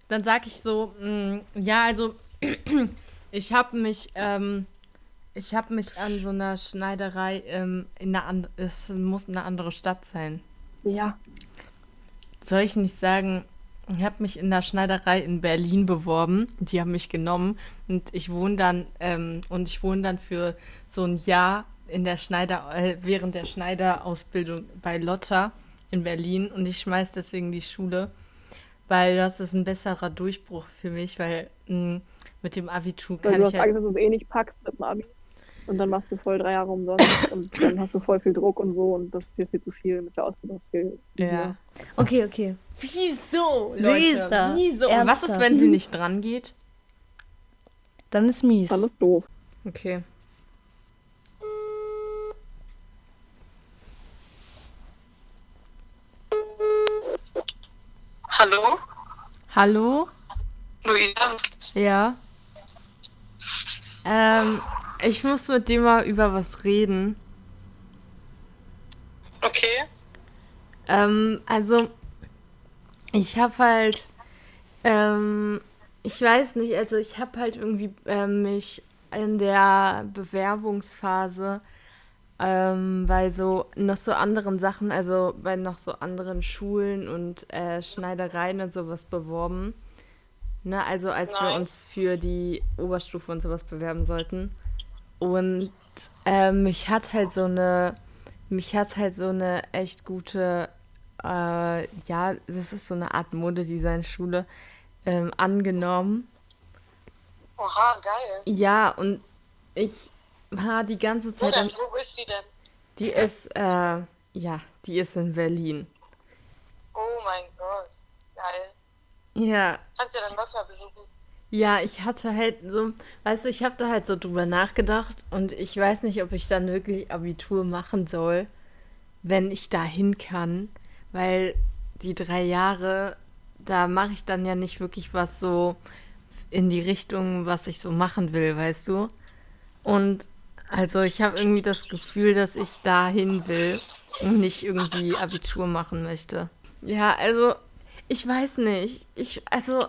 dann sag ich so, mh, ja, also ich habe mich, ähm, ich habe mich an so einer Schneiderei ähm, in einer and es muss eine andere Stadt sein. Ja. Soll ich nicht sagen, ich habe mich in der Schneiderei in Berlin beworben. Die haben mich genommen und ich wohne dann ähm, und ich wohne dann für so ein Jahr in der Schneider äh, während der Schneiderausbildung bei Lotta in Berlin und ich schmeiß deswegen die Schule, weil das ist ein besserer Durchbruch für mich, weil mh, mit dem Abitur Weil kann du ich hast ja Angst, dass du es eh nicht packst mit dem Abi. Und dann machst du voll drei Jahre umsonst und dann hast du voll viel Druck und so und das ist dir viel zu viel mit der Ausbildung. Viel, ja. Okay, okay. Wieso, Leute? Wieso? Und was ist, wenn sie nicht dran geht? Dann ist mies. Dann ist doof. Okay. Hallo? Hallo? Luisa? Ja. Ähm, ich muss mit dir mal über was reden. Okay. Ähm, also, ich habe halt, ähm, ich weiß nicht, also ich habe halt irgendwie ähm, mich in der Bewerbungsphase ähm, bei so noch so anderen Sachen, also bei noch so anderen Schulen und äh, Schneidereien und sowas beworben. Ne, also als wir Nice. uns für die Oberstufe und sowas bewerben sollten. Und ähm, mich hat halt so eine, mich hat halt so eine echt gute, äh, ja, das ist so eine Art Modedesign-Schule ähm, angenommen. Oha, geil. Ja, und ich war die ganze Zeit am, denn? Wo ist die denn? die ist, äh, ja, die ist in Berlin. Oh mein Gott. Geil. Ja, Kannst ja dann Lotta besuchen. Ja, ich hatte halt so, weißt du, ich habe da halt so drüber nachgedacht und ich weiß nicht, ob ich dann wirklich Abitur machen soll, wenn ich da hin kann, weil die drei Jahre, da mache ich dann ja nicht wirklich was so in die Richtung, was ich so machen will, weißt du? Und also ich habe irgendwie das Gefühl, dass ich da hin will und nicht irgendwie Abitur machen möchte. Ja, also ich weiß nicht. Ich, also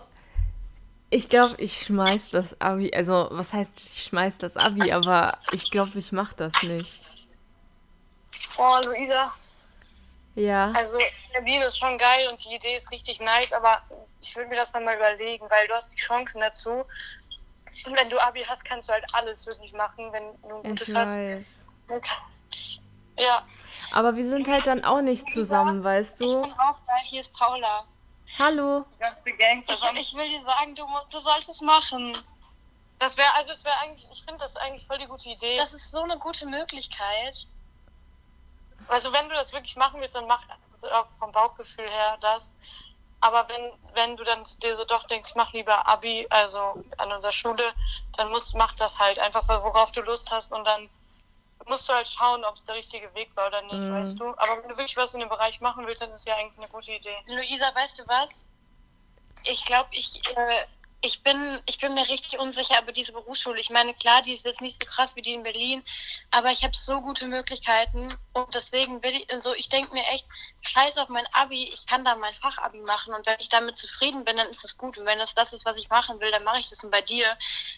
ich glaube, ich schmeiß das Abi. Also, was heißt, ich schmeiß das Abi, aber ich glaube, ich mach das nicht. Oh, Luisa. Ja. Also, Berlin ist schon geil und die Idee ist richtig nice, aber ich würde mir das dann mal überlegen, weil du hast die Chancen dazu. Und wenn du Abi hast, kannst du halt alles wirklich machen, wenn du ein Ich gutes hast. weiß. Ja. Aber wir sind halt dann auch nicht zusammen, weißt Ich du? bin auch da. Hier ist Paula. Hallo. Die ganze Gang zusammen. Ich, ich will dir sagen, du, du solltest es machen. Das wäre, also es wäre eigentlich, ich finde das eigentlich voll die gute Idee. Das ist so eine gute Möglichkeit. Also wenn du das wirklich machen willst, dann mach auch vom Bauchgefühl her das. Aber wenn, wenn du dann dir so doch denkst, mach lieber Abi, also an unserer Schule, dann musst, mach das halt einfach, worauf du Lust hast und dann musst du halt schauen, ob es der richtige Weg war oder nicht, Mhm. weißt du. Aber wenn du wirklich was in dem Bereich machen willst, dann ist es ja eigentlich eine gute Idee. Luisa, weißt du was? Ich glaube, ich, äh, ich, bin, ich bin mir richtig unsicher über diese Berufsschule. Ich meine, klar, die ist jetzt nicht so krass wie die in Berlin, aber ich habe so gute Möglichkeiten und deswegen will ich, so, ich denke mir echt, scheiß auf mein Abi, ich kann da mein Fachabi machen und wenn ich damit zufrieden bin, dann ist das gut und wenn das das ist, was ich machen will, dann mache ich das und bei dir,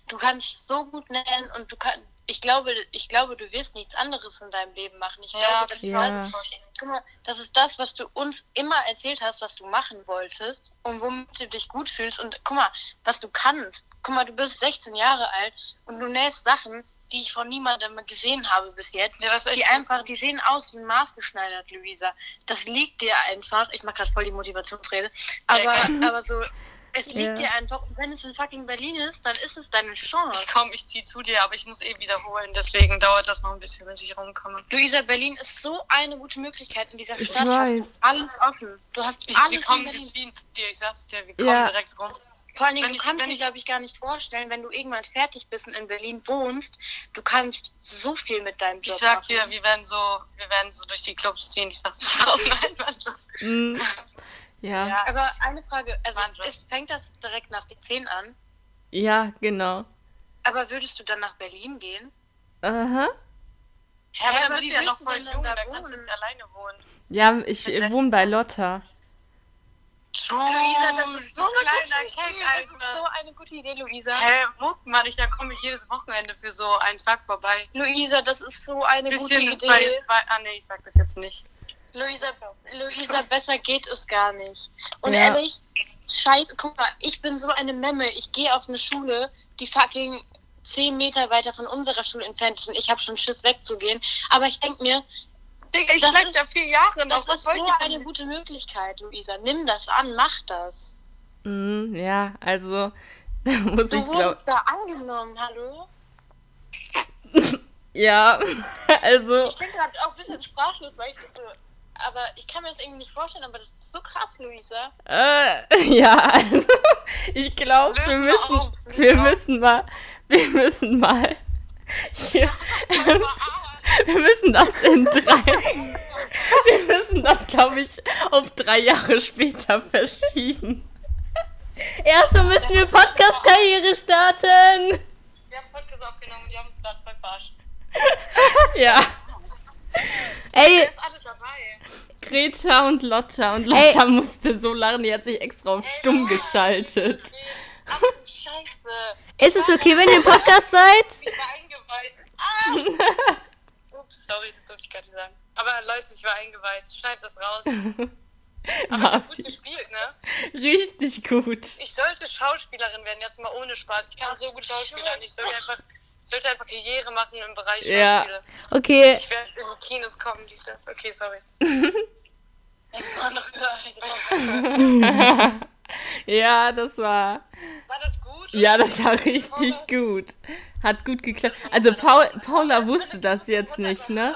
du kannst so gut nennen und du kannst, ich glaube, ich glaube, du wirst nichts anderes in deinem Leben machen. Ich glaube, das ist Ja. das, guck mal, das ist das, was du uns immer erzählt hast, was du machen wolltest und womit du dich gut fühlst und guck mal, was du kannst. Guck mal, du bist 16 Jahre alt und du nähst Sachen, die ich von niemandem gesehen habe bis jetzt. die einfach, die sehen aus wie maßgeschneidert, Luisa. Das liegt dir einfach. Ich mache gerade voll die Motivationsrede, aber, aber so. Es liegt Ja. dir einfach, und wenn es in fucking Berlin ist, dann ist es deine Chance. Komm, ich zieh zu dir, aber ich muss eh wiederholen. Deswegen dauert das noch ein bisschen, bis ich rumkomme. Luisa, Berlin ist so eine gute Möglichkeit in dieser Ich Stadt. Hast weiß. du alles offen. Du hast Ich, wir alles in kommen, wir Berlin. ziehen zu dir. Ich sag's dir, wir kommen Ja. direkt rum. Vor allen Dingen, wenn du ich- kannst dir, ich- glaube ich, gar nicht vorstellen, wenn du irgendwann fertig bist und in Berlin wohnst, du kannst so viel mit deinem Job Ich sag machen. dir, wir werden so, wir werden so durch die Clubs ziehen. Ich sag's dir aus. Nein, Mann. Mm. Ja. Ja. Aber eine Frage, also ist, fängt das direkt nach den 10 an? ja, genau. Aber würdest du dann nach Berlin gehen? Aha. Ja, aber aber du bist wie ja noch du voll jung, da da kannst du nicht alleine wohnen. Ja, ich wohne bei Lotta. Luisa, das ist so eine kleiner gute Keck, Idee. Das ist Alter. so eine gute Idee, Luisa. Hä, Mann, ich, da komme ich jedes Wochenende für so einen Tag vorbei. Luisa, das ist so eine gute Idee. bei, bei, ah nee, ich sag das jetzt nicht. Luisa, Luisa, besser geht es gar nicht. Und Ja. ehrlich, scheiße, guck mal, ich bin so eine Memme. Ich gehe auf eine Schule, die fucking 10 Meter weiter von unserer Schule entfernt ist und ich habe schon Schiss wegzugehen. Aber ich denke mir, Digga, ich Das bleib ist- da vier Jahre noch. das ist so eine denn? gute Möglichkeit, Luisa. Nimm das an, mach das. Mm, ja, also, da muss Du ich glaube. da angenommen, hallo? Ja, also, Ich bin gerade auch ein bisschen sprachlos, weil ich das so... Aber ich kann mir das irgendwie nicht vorstellen, aber das ist so krass, Luisa. äh, ja, also, ich glaube, wir müssen, wir müssen mal, wir müssen mal, hier, wir müssen das in drei, wir müssen das, glaube ich, auf drei Jahre später verschieben. Erstmal müssen wir Podcast-Karriere starten. Wir haben Podcast aufgenommen und die haben uns gerade voll verarscht. Ja, Ey, Da ist alles dabei. Greta und Lotta und Lotta musste so lachen, die hat sich extra auf stumm geschaltet. Ach du Scheiße. ist es okay, wenn ihr im Podcast seid? Ich war eingeweiht. Ah! Sorry, das durfte ich gar nicht sagen. Aber Leute, ich war eingeweiht. Schneid das raus. Aber ich gut gespielt, ne? Richtig gut. Ich sollte Schauspielerin werden, jetzt mal ohne Spaß. Ich kann so gut Schauspielern. Ich sollte einfach, ich sollte einfach Karriere machen im Bereich Ja. Schauspiele. Okay, Ich werde in die Kinos kommen, dies, das. Okay, sorry. Das war noch War Ja, das war. das gut? Ja, das war richtig gut. Hat gut geklappt. Also Paul, Paula wusste das jetzt nicht, ne?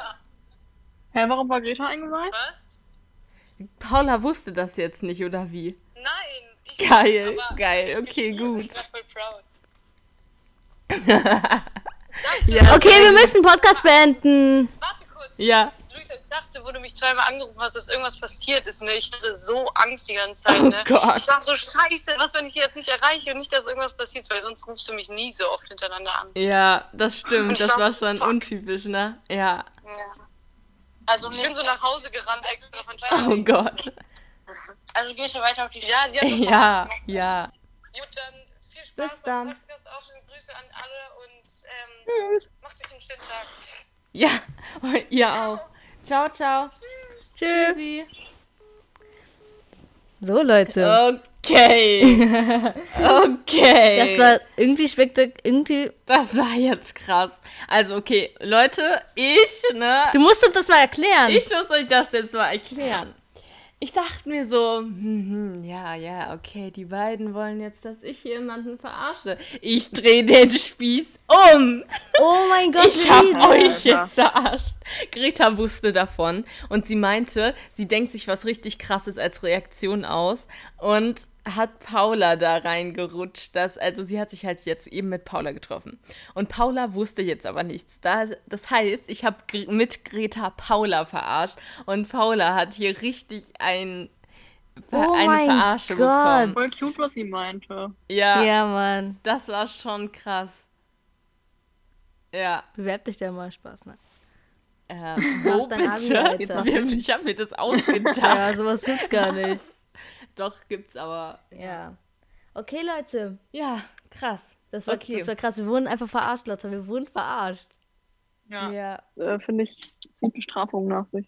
Hä, warum war Greta eingeweiht? Was? Paula wusste das jetzt nicht, oder wie? Nein. Ich Geil, aber geil, ich okay, bin gut. Ich bin voll proud. Ja. okay, wir müssen Podcast beenden. Warte kurz. Ja. Dachte, wo du mich zweimal angerufen hast, dass irgendwas passiert ist. Ne? Ich hatte so Angst die ganze Zeit. Oh Ne? Gott. Ich war so scheiße, was, wenn ich die jetzt nicht erreiche und nicht, dass irgendwas passiert, weil sonst rufst du mich nie so oft hintereinander an. Ja, das stimmt. Das war schon fuck. untypisch, ne? Ja. Ja. Also ich bin so nach Hause gerannt extra von Oh Gott. Also gehst du weiter auf die Ja, sie hat Ja, ja. Gut, dann viel Spaß Bis dann. Podcast, auch Grüße an alle und ähm, macht euch einen schönen Tag. Ja, und ihr auch. Ciao, ciao. Tschüss. Tschüssi. So, Leute. Okay. Okay. Das war irgendwie spektakulär. Irgendwie. Das war jetzt krass. Also, okay, Leute, ich, ne? Du musst uns das mal erklären. Ich muss euch das jetzt mal erklären. Ich dachte mir so, hm, hm, ja, ja, okay, die beiden wollen jetzt, dass ich jemanden verarsche. Ich drehe den Spieß um. Oh mein Gott, Ich habe euch jetzt verarscht. Greta wusste davon und sie meinte, sie denkt sich was richtig krasses als Reaktion aus und hat Paula da reingerutscht. Das, also sie hat sich halt jetzt eben mit Paula getroffen. Und Paula wusste jetzt aber nichts. Da, das heißt, ich habe mit Greta Paula verarscht und Paula hat hier richtig ein, Oh eine Verarsche Gott. bekommen. Voll cute, was sie meinte. Ja, Ja, Mann. das war schon krass. Ja. Bewerb dich da mal Spaß, ne? Äh, wo Abi, bitte? Alter. Ich habe mir das ausgedacht. Ja, sowas gibt's gar nicht. Doch, gibt's aber. Ja. Okay, Leute. Ja, krass. Das war, Okay. das war krass. Wir wurden einfach verarscht, Leute. Wir wurden verarscht. Ja. Ja. Das äh, finde ich, zieht Bestrafung nach sich.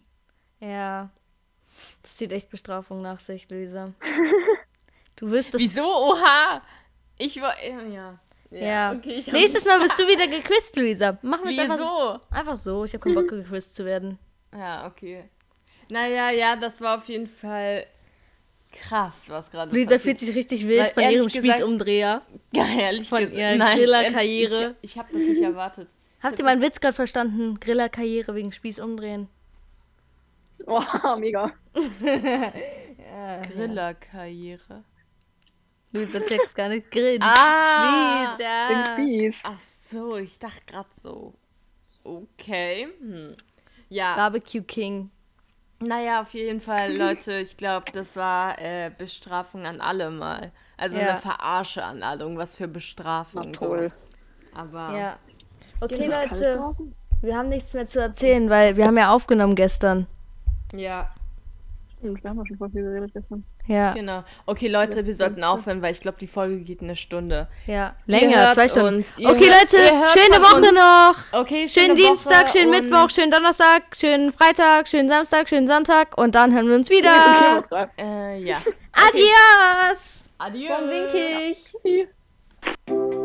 Ja. Das zieht echt Bestrafung nach sich, Luisa. Du wirst das. Wieso? Oha! Ich war. Ja. Ja. Okay, ich hab- Nächstes Mal bist du wieder gequizt, Luisa. Machen wir es einfach, Wieso? einfach so. Ich habe keinen Bock, gequizt zu werden. Ja, okay. Naja, ja, das war auf jeden Fall krass, was gerade Luisa passiert. fühlt sich richtig wild Weil von ihrem gesagt- Spießumdreher. Ja, ehrlich von gesagt, ihrer nein, Griller-Karriere. Ich, ich habe das nicht erwartet. Habt ihr meinen Witz gerade verstanden? Griller-Karriere wegen Spießumdrehen. Oh, mega. Grillerkarriere. Luisa checkt's gar nicht. Grill. Ah. Spieß, Den ja. Spieß. Ach so, ich dachte gerade so. Okay. Hm. Ja, Barbecue King. Naja, auf jeden Fall, Leute, ich glaube, das war äh, Bestrafung an alle mal. Also Ja. eine Verarsche an alle, irgendwas für Bestrafung. Toll. So. Aber Ja. Okay, Leute. Wir haben nichts mehr zu erzählen, weil wir haben ja aufgenommen gestern. ja, Stimmt, wir haben ja schon voll viel geredet gestern. Ja. genau. Okay, Leute, wir sollten aufhören, weil ich glaube, die Folge geht eine Stunde. Ja. Länger, zwei Stunden. uns. Okay, hört- Leute, schöne Woche noch. Okay, Schönen schöne Dienstag, Woche schönen Mittwoch, schönen Donnerstag, schönen Freitag, schönen Samstag, schönen Sonntag und dann hören wir uns wieder. Okay, okay, Äh, ja. Adios. Adieu. Warum wink ich? Tschüssi.